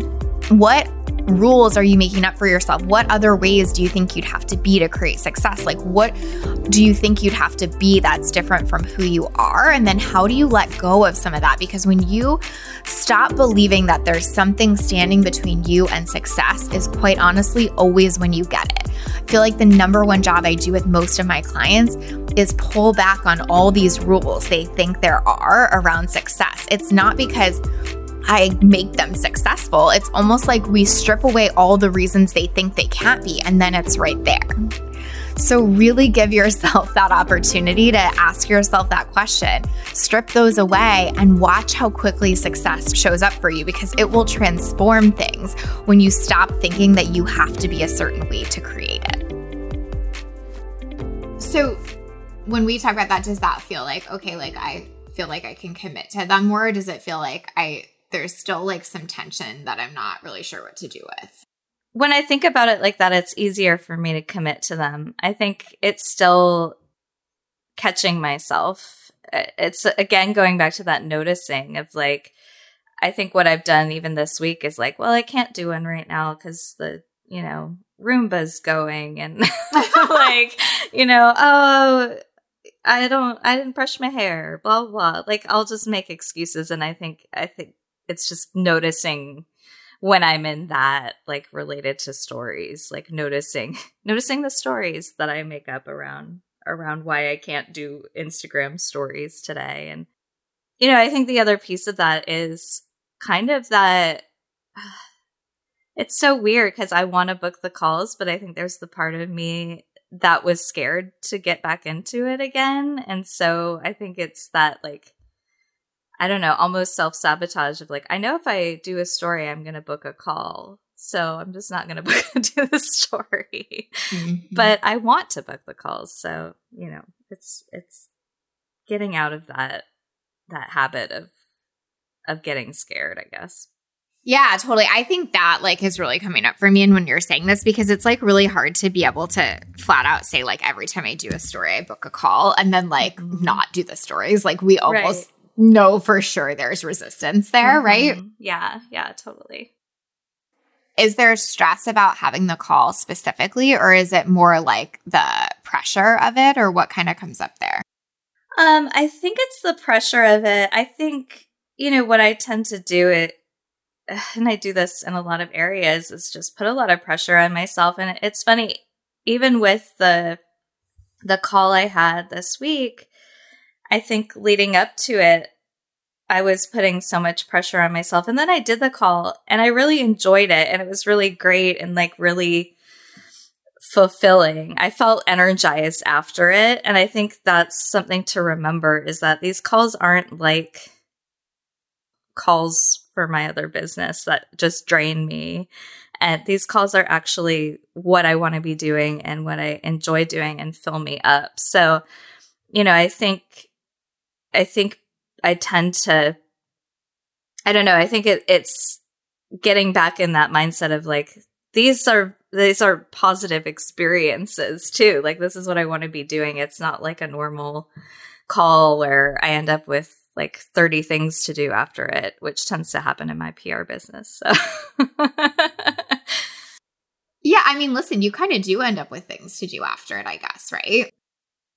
What rules are you making up for yourself? What other ways do you think you'd have to be to create success? Like, what do you think you'd have to be that's different from who you are? And then how do you let go of some of that? Because when you stop believing that there's something standing between you and success, is quite honestly always when you get it. I feel like the number one job I do with most of my clients is pull back on all these rules they think there are around success. It's not because I make them successful. It's almost like we strip away all the reasons they think they can't be, and then it's right there. So, really give yourself that opportunity to ask yourself that question. Strip those away and watch how quickly success shows up for you because it will transform things when you stop thinking that you have to be a certain way to create it. So, when we talk about that, does that feel like, okay, like I feel like I can commit to them more? does it feel like I there's still like some tension that I'm not really sure what to do with. When I think about it like that, it's easier for me to commit to them. I think it's still catching myself. It's again going back to that noticing of like, I think what I've done even this week is like, well, I can't do one right now because the, you know, Roomba's going and like, you know, oh, I don't, I didn't brush my hair, blah, blah. Like, I'll just make excuses. And I think, I think it's just noticing when I'm in that like related to stories, like noticing noticing the stories that I make up around around why I can't do Instagram stories today and you know, I think the other piece of that is kind of that it's so weird because I want to book the calls, but I think there's the part of me that was scared to get back into it again. And so I think it's that like I don't know, almost self sabotage of like, I know if I do a story, I'm going to book a call. So I'm just not going to book do the story. Mm-hmm. But I want to book the calls. So, you know, it's, it's getting out of that, that habit of, of getting scared, I guess. Yeah, totally. I think that like is really coming up for me and when you're saying this because it's like really hard to be able to flat out say like every time I do a story I book a call and then like mm-hmm. not do the stories. Like we almost right know for sure there's resistance there, mm-hmm. right? Yeah, yeah, totally. Is there stress about having the call specifically, or is it more like the pressure of it, or what kind of comes up there? Um, I think it's the pressure of it. I think, you know, what I tend to do it and I do this in a lot of areas is just put a lot of pressure on myself. And it's funny, even with the the call I had this week, I think leading up to it, I was putting so much pressure on myself. And then I did the call and I really enjoyed it. And it was really great and like really fulfilling. I felt energized after it. And I think that's something to remember is that these calls aren't like calls for my other business that just drain me. And these calls are actually what I want to be doing and what I enjoy doing and fill me up. So, you know, I think I think I tend to, I don't know. I think it, it's getting back in that mindset of like, these are, these are positive experiences too. Like, this is what I want to be doing. It's not like a normal call where I end up with like 30 things to do after it, which tends to happen in my PR business. So. yeah, I mean, listen, you kind of do end up with things to do after it, I guess, right?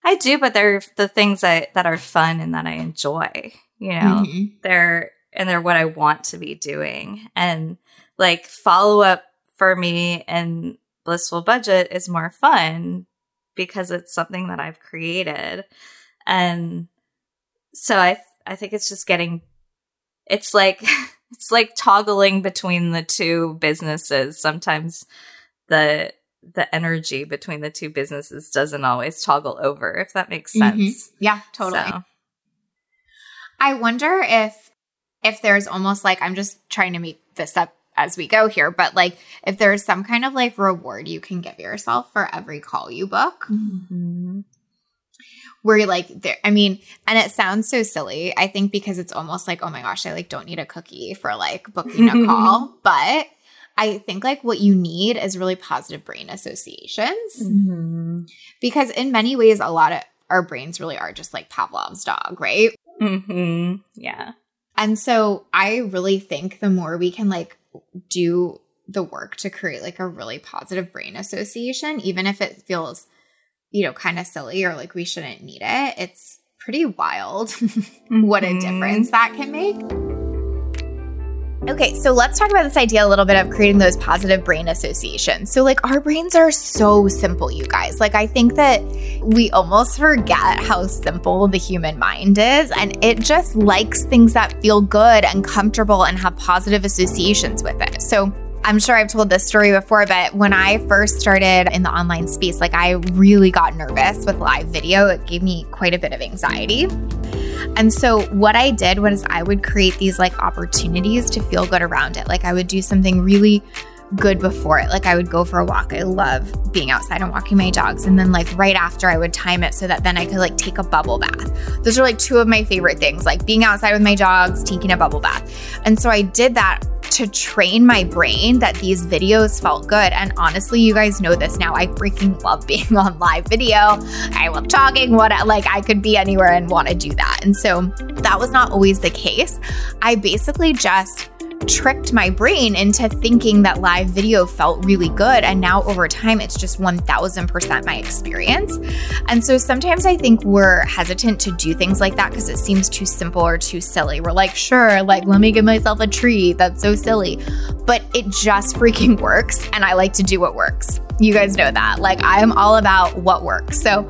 I do, but they're the things I, that are fun and that I enjoy. You know, mm-hmm. they're and they're what I want to be doing. And like follow up for me and blissful budget is more fun because it's something that I've created. And so I I think it's just getting it's like it's like toggling between the two businesses. Sometimes the the energy between the two businesses doesn't always toggle over, if that makes mm-hmm. sense. Mm-hmm. Yeah, totally. So. I wonder if if there's almost like I'm just trying to make this up as we go here, but like if there's some kind of like reward you can give yourself for every call you book. Mm-hmm. Where you're like there I mean, and it sounds so silly, I think because it's almost like, oh my gosh, I like don't need a cookie for like booking a call. But I think like what you need is really positive brain associations. Mm-hmm. Because in many ways, a lot of our brains really are just like Pavlov's dog, right? Mm-hmm. Yeah. And so I really think the more we can like do the work to create like a really positive brain association, even if it feels, you know, kind of silly or like we shouldn't need it, it's pretty wild what a difference that can make. Okay, so let's talk about this idea a little bit of creating those positive brain associations. So, like, our brains are so simple, you guys. Like, I think that we almost forget how simple the human mind is, and it just likes things that feel good and comfortable and have positive associations with it. So, I'm sure I've told this story before, but when I first started in the online space, like I really got nervous with live video. It gave me quite a bit of anxiety. And so what I did was I would create these like opportunities to feel good around it. Like I would do something really good before it. Like I would go for a walk. I love being outside and walking my dogs. And then like right after I would time it so that then I could like take a bubble bath. Those are like two of my favorite things, like being outside with my dogs, taking a bubble bath. And so I did that to train my brain that these videos felt good. And honestly, you guys know this now. I freaking love being on live video. I love talking, what like I could be anywhere and want to do that. And so that was not always the case. I basically just tricked my brain into thinking that live video felt really good. And now over time, it's just 1000% my experience. And so sometimes I think we're hesitant to do things like that because it seems too simple or too silly. We're like, sure, like, let me give myself a treat. That's so silly. But it just freaking works. And I like to do what works. You guys know that. Like, I am all about what works. So,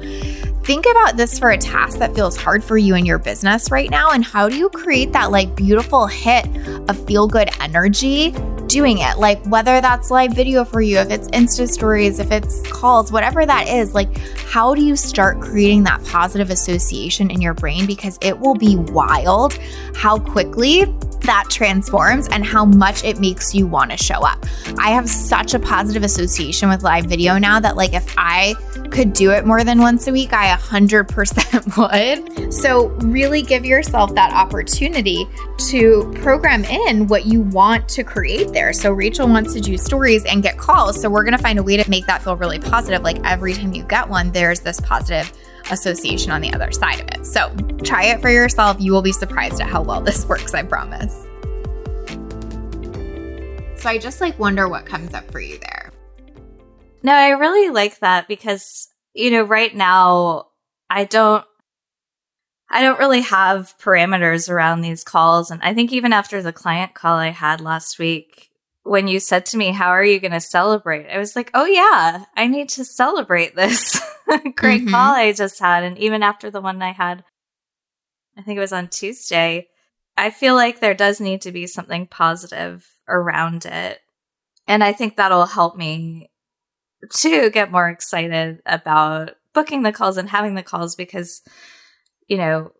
think about this for a task that feels hard for you in your business right now. And how do you create that like beautiful hit of feel good energy doing it? Like whether that's live video for you, if it's Insta stories, if it's calls, whatever that is, like how do you start creating that positive association in your brain? Because it will be wild how quickly that transforms and how much it makes you want to show up. I have such a positive association with live video now that, like, if I could do it more than once a week, I 100% would. So, really give yourself that opportunity to program in what you want to create there. So, Rachel wants to do stories and get calls. So, we're going to find a way to make that feel really positive. Like, every time you get one, there's this positive association on the other side of it. So, try it for yourself. You will be surprised at how well this works, I promise. So, I just like wonder what comes up for you there. No, I really like that because, you know, right now I don't I don't really have parameters around these calls and I think even after the client call I had last week when you said to me, "How are you going to celebrate?" I was like, "Oh yeah, I need to celebrate this great mm-hmm. call I just had." And even after the one I had I think it was on Tuesday, I feel like there does need to be something positive around it. And I think that'll help me to get more excited about booking the calls and having the calls because, you know,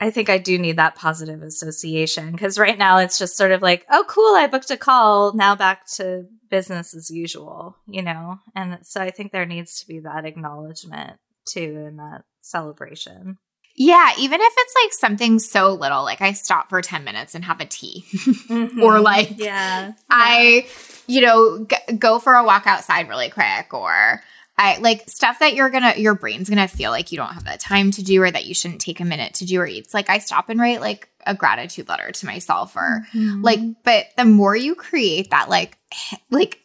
I think I do need that positive association because right now it's just sort of like, oh, cool, I booked a call. Now back to business as usual, you know? And so I think there needs to be that acknowledgement too in that celebration. Yeah, even if it's like something so little, like I stop for 10 minutes and have a tea, mm-hmm. or like, yeah, I, you know, g- go for a walk outside really quick, or I like stuff that you're gonna, your brain's gonna feel like you don't have the time to do, or that you shouldn't take a minute to do or eat. It's like I stop and write like a gratitude letter to myself, or mm-hmm. like, but the more you create that, like, like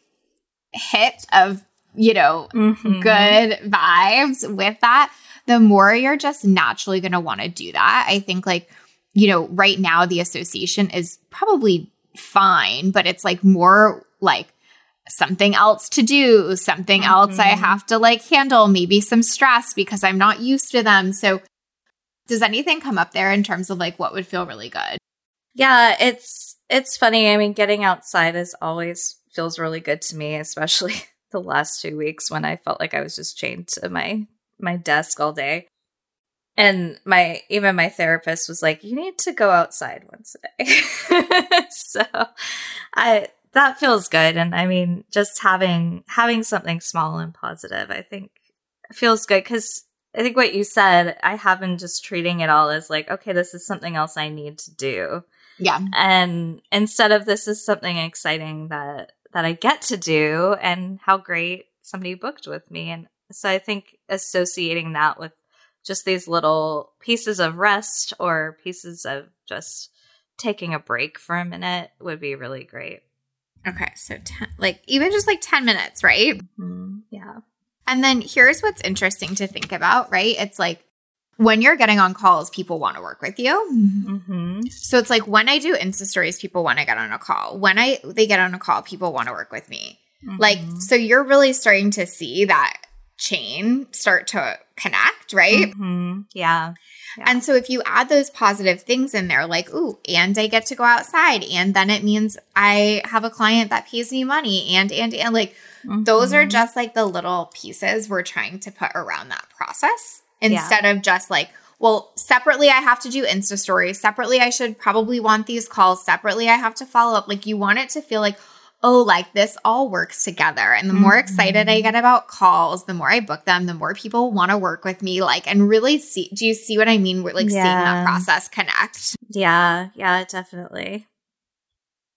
hit of, you know, mm-hmm. good vibes with that the more you're just naturally going to want to do that. I think, like, you know, right now the association is probably fine, but it's like more like something else to do, something mm-hmm. else I have to like handle, maybe some stress because I'm not used to them. So, does anything come up there in terms of like what would feel really good? Yeah, it's it's funny. I mean, getting outside is always feels really good to me, especially the last two weeks when I felt like I was just chained to my my desk all day. And my even my therapist was like, "You need to go outside once a day." so, I that feels good, and I mean, just having having something small and positive, I think feels good because I think what you said, I have been just treating it all as like, okay, this is something else I need to do. Yeah. And instead of this is something exciting that that I get to do and how great somebody booked with me and so I think associating that with just these little pieces of rest or pieces of just taking a break for a minute would be really great. Okay, so ten, like even just like 10 minutes, right? Mm-hmm. Yeah. And then here's what's interesting to think about, right? It's like when you're getting on calls, people want to work with you. Mm-hmm. So it's like when I do Insta stories, people want to get on a call. When I they get on a call, people want to work with me. Mm-hmm. Like so, you're really starting to see that chain start to connect, right? Mm-hmm. Yeah. Yeah. And so if you add those positive things in there, like, ooh, and I get to go outside, and then it means I have a client that pays me money, and, and, and like, mm-hmm. those are mm-hmm. just like the little pieces we're trying to put around that process instead yeah. of just like, well, separately, I have to do Insta stories. Separately, I should probably want these calls. Separately, I have to follow up. Like, you want it to feel like, oh, like this all works together. And the more mm-hmm. excited I get about calls, the more I book them, the more people want to work with me. Like, and really see, do you see what I mean? We're like yeah. seeing that process connect. Yeah. Yeah, definitely.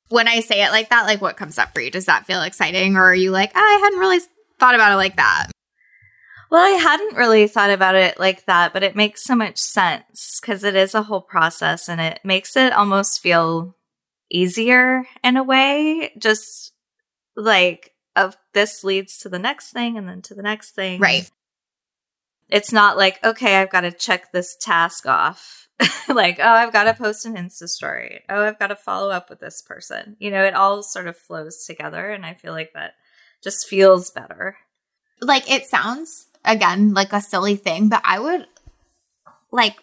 When I say it like that, like what comes up for you? Does that feel exciting? Or are you like, oh, I hadn't really thought about it like that? Well, I hadn't really thought about it like that, but it makes so much sense because it is a whole process and it makes it almost feel easier in a way. Just like of this leads to the next thing and then to the next thing. Right. It's not like, okay, I've got to check this task off. like, oh, I've got to post an Insta story. Oh, I've got to follow up with this person. You know, it all sort of flows together. And I feel like that just feels better. Like, it sounds again like a silly thing, but I would like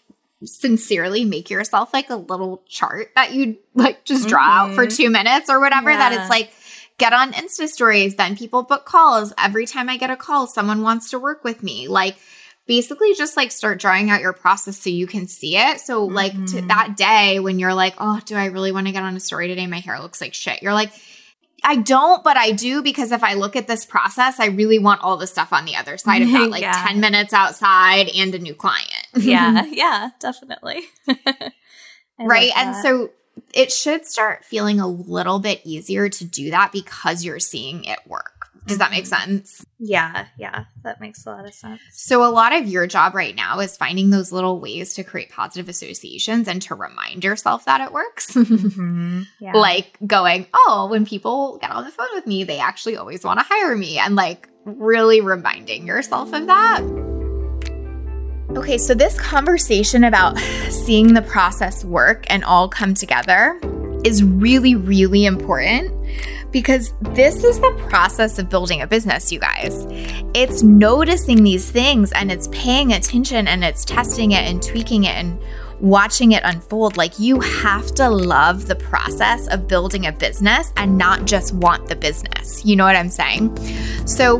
sincerely make yourself like a little chart that you like just draw mm-hmm. out for mm-hmm. two minutes or whatever. Yeah. That it's like get on Insta stories, then people book calls. Every time I get a call, someone wants to work with me. Like basically just like start drawing out your process so you can see it. So like mm-hmm. to that day when you're like, oh, do I really want to get on a story today? My hair looks like shit. You're like, I don't, but I do because if I look at this process, I really want all the stuff on the other side of that, like yeah. 10 minutes outside and a new client. yeah, yeah, definitely. right. And so it should start feeling a little bit easier to do that because you're seeing it work. Does that make sense? Yeah, yeah, that makes a lot of sense. So, a lot of your job right now is finding those little ways to create positive associations and to remind yourself that it works. Mm-hmm. Yeah. like going, oh, when people get on the phone with me, they actually always want to hire me, and like really reminding yourself of that. Okay, so this conversation about seeing the process work and all come together is really, really important because this is the process of building a business, you guys. It's noticing these things and it's paying attention and it's testing it and tweaking it and watching it unfold. Like you have to love the process of building a business and not just want the business. You know what I'm saying? So,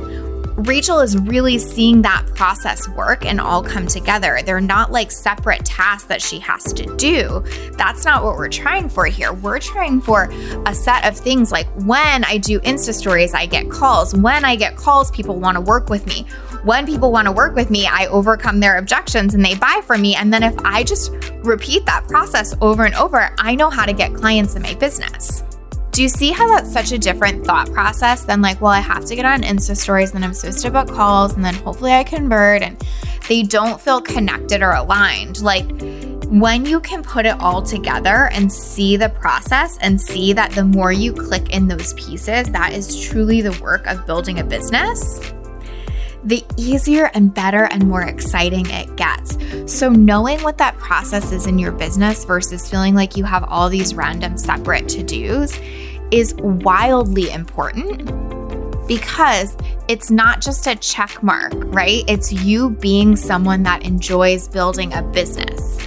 Rachel is really seeing that process work and all come together. They're not like separate tasks that she has to do. That's not what we're trying for here. We're trying for a set of things like when I do Insta stories, I get calls. When I get calls, people want to work with me. When people want to work with me, I overcome their objections and they buy from me. And then if I just repeat that process over and over, I know how to get clients in my business. Do you see how that's such a different thought process than like, well, I have to get on Insta stories, and I'm supposed to book calls, and then hopefully I convert, and they don't feel connected or aligned. Like, when you can put it all together and see the process and see that the more you click in those pieces, that is truly the work of building a business, the easier and better and more exciting it gets. So, knowing what that process is in your business versus feeling like you have all these random separate to dos is wildly important because it's not just a check mark, right? It's you being someone that enjoys building a business,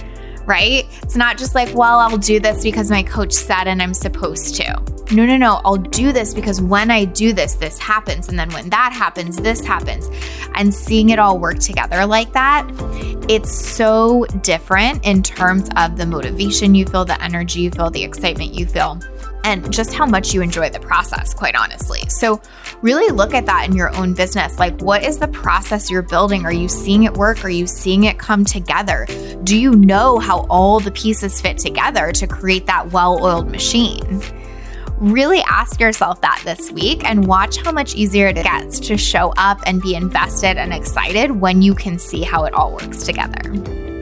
right? It's not just like, well, I'll do this because my coach said and I'm supposed to. No, no, no, I'll do this because when I do this, this happens. And then when that happens, this happens. And seeing it all work together like that, it's so different in terms of the motivation you feel, the energy you feel, the excitement you feel and just how much you enjoy the process, quite honestly. So, really look at that in your own business. Like, what is the process you're building? Are you seeing it work? Are you seeing it come together? Do you know how all the pieces fit together to create that well oiled machine? Really ask yourself that this week and watch how much easier it gets to show up and be invested and excited when you can see how it all works together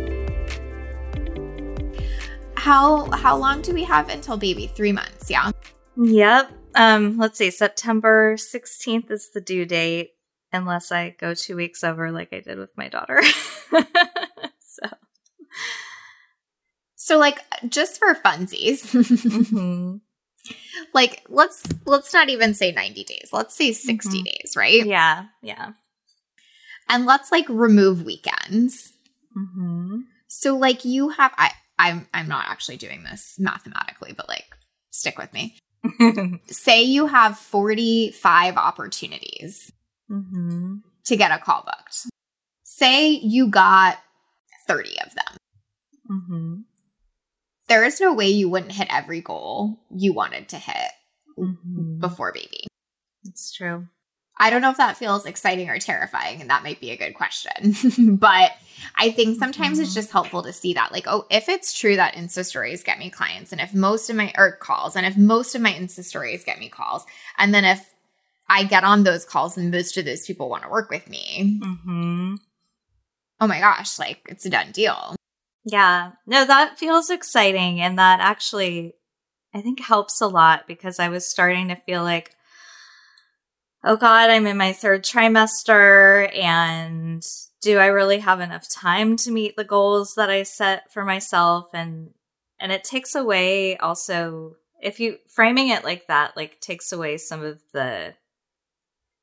how how long do we have until baby? Three months, yeah. Yep. Um, let's see. September 16th is the due date, unless I go two weeks over like I did with my daughter. so So like just for funsies. mm-hmm. Like let's let's not even say 90 days. Let's say 60 mm-hmm. days, right? Yeah. Yeah. And let's like remove weekends. Mm-hmm. So like you have I I'm I'm not actually doing this mathematically, but like stick with me. Say you have 45 opportunities mm-hmm. to get a call booked. Say you got 30 of them. Mm-hmm. There is no way you wouldn't hit every goal you wanted to hit mm-hmm. before baby. It's true. I don't know if that feels exciting or terrifying, and that might be a good question. but I think sometimes mm-hmm. it's just helpful to see that, like, oh, if it's true that Insta stories get me clients, and if most of my or calls, and if most of my Insta stories get me calls, and then if I get on those calls and most of those people want to work with me, mm-hmm. oh my gosh, like it's a done deal. Yeah, no, that feels exciting, and that actually I think helps a lot because I was starting to feel like oh God, I'm in my third trimester and do I really have enough time to meet the goals that I set for myself? And, and it takes away also, if you framing it like that, like takes away some of the,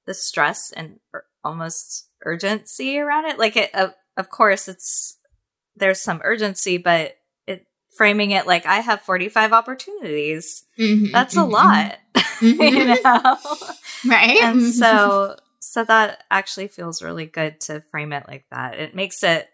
the stress and almost urgency around it. Like it, uh, of course, it's there's some urgency, but framing it like I have 45 opportunities. Mm-hmm, that's mm-hmm. a lot, mm-hmm. you know, right? And so, so that actually feels really good to frame it like that. It makes it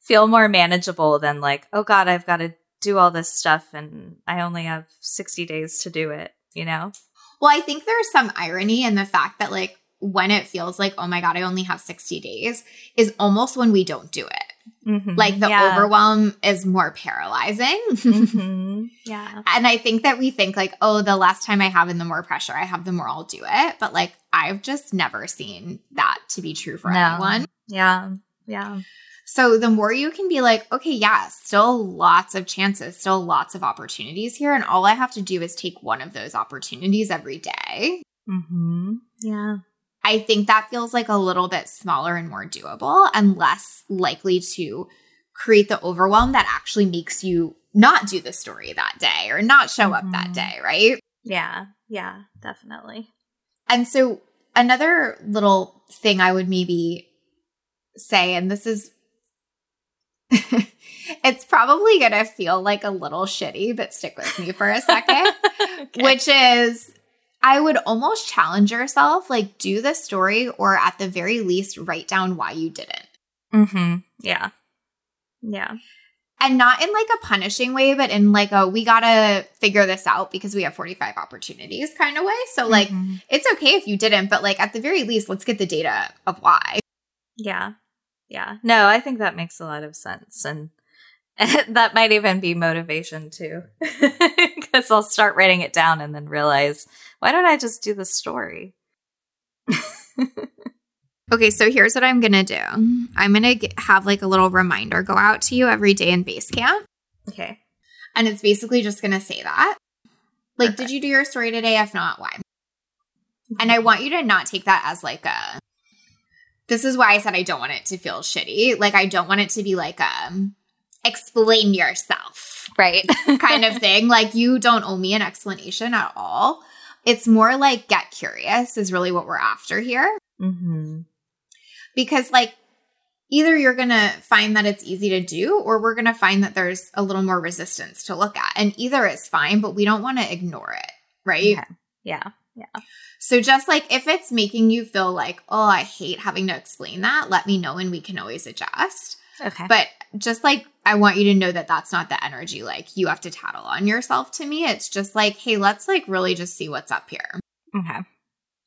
feel more manageable than like, oh God, I've got to do all this stuff and I only have 60 days to do it, you know? Well, I think there's some irony in the fact that, like, when it feels like, oh my God, I only have 60 days, is almost when we don't do it. Mm-hmm. Like the yeah. overwhelm is more paralyzing. mm-hmm. Yeah. And I think that we think, like, oh, the less time I have and the more pressure I have, the more I'll do it. But like, I've just never seen that to be true for no. anyone. Yeah. Yeah. So the more you can be like, okay, yeah, still lots of chances, still lots of opportunities here. And all I have to do is take one of those opportunities every day. Mm-hmm. Yeah. I think that feels like a little bit smaller and more doable and less likely to create the overwhelm that actually makes you not do the story that day or not show up mm-hmm. that day, right? Yeah. Yeah, definitely. And so another little thing I would maybe say, and this is it's probably going to feel like a little shitty, but stick with me for a second, okay. which is I would almost challenge yourself like, do the story, or at the very least, write down why you didn't. hmm. Yeah. Yeah. And not in like a punishing way, but in like a we gotta figure this out because we have 45 opportunities kind of way. So, like, mm-hmm. it's okay if you didn't, but like at the very least, let's get the data of why. Yeah. Yeah. No, I think that makes a lot of sense. And that might even be motivation too. Because I'll start writing it down and then realize, why don't I just do the story? okay, so here's what I'm going to do I'm going to have like a little reminder go out to you every day in Basecamp. Okay. And it's basically just going to say that. Like, Perfect. did you do your story today? If not, why? And I want you to not take that as like a this is why I said I don't want it to feel shitty. Like I don't want it to be like um explain yourself. Right. kind of thing. Like you don't owe me an explanation at all. It's more like get curious is really what we're after here. Mm-hmm. Because like either you're going to find that it's easy to do or we're going to find that there's a little more resistance to look at. And either is fine, but we don't want to ignore it, right? Okay. Yeah. Yeah. So just like if it's making you feel like, oh, I hate having to explain that, let me know and we can always adjust. Okay. But just like I want you to know that that's not the energy like you have to tattle on yourself to me. It's just like, hey, let's like really just see what's up here. Okay.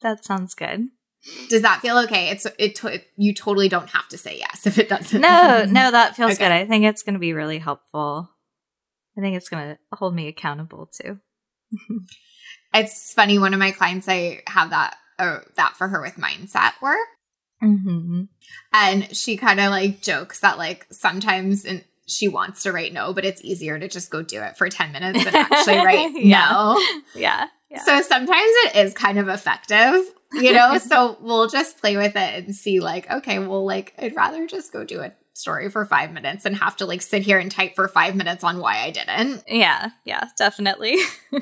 That sounds good. Does that feel okay? It's it, it you totally don't have to say yes if it doesn't. No, no, that feels okay. good. I think it's going to be really helpful. I think it's going to hold me accountable too. it's funny. One of my clients, I have that uh, that for her with mindset work. Mm-hmm. And she kind of like jokes that like sometimes in, she wants to write no, but it's easier to just go do it for 10 minutes than actually write yeah. no. Yeah. yeah. So sometimes it is kind of effective, you know? so we'll just play with it and see like, okay, well, like I'd rather just go do a story for five minutes and have to like sit here and type for five minutes on why I didn't. Yeah. Yeah. Definitely.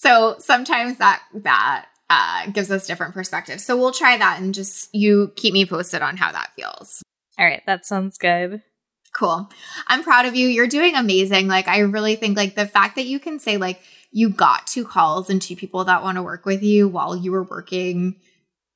So sometimes that that uh, gives us different perspectives. So we'll try that and just you keep me posted on how that feels. All right, that sounds good. Cool. I'm proud of you. You're doing amazing. Like I really think like the fact that you can say like you got two calls and two people that want to work with you while you were working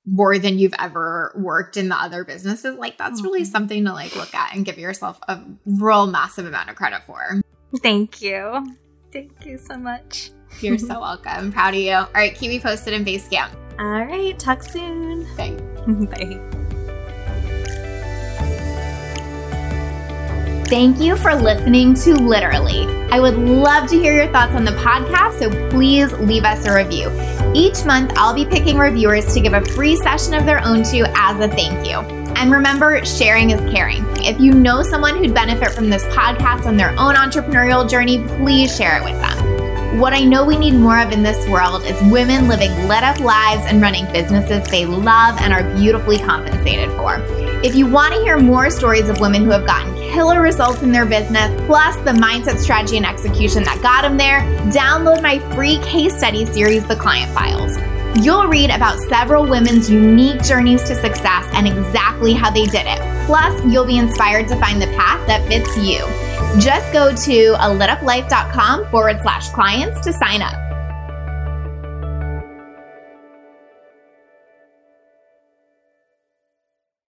more than you've ever worked in the other businesses like that's really mm-hmm. something to like look at and give yourself a real massive amount of credit for. Thank you. Thank you so much. You're so welcome. I'm proud of you. All right, keep me posted in Basecamp. All right, talk soon. Thanks. Bye. Thank you for listening to Literally. I would love to hear your thoughts on the podcast, so please leave us a review. Each month, I'll be picking reviewers to give a free session of their own to as a thank you. And remember, sharing is caring. If you know someone who'd benefit from this podcast on their own entrepreneurial journey, please share it with them. What I know we need more of in this world is women living lit up lives and running businesses they love and are beautifully compensated for. If you want to hear more stories of women who have gotten killer results in their business, plus the mindset, strategy, and execution that got them there, download my free case study series, The Client Files. You'll read about several women's unique journeys to success and exactly how they did it. Plus, you'll be inspired to find the path that fits you. Just go to a lituplife.com forward slash clients to sign up.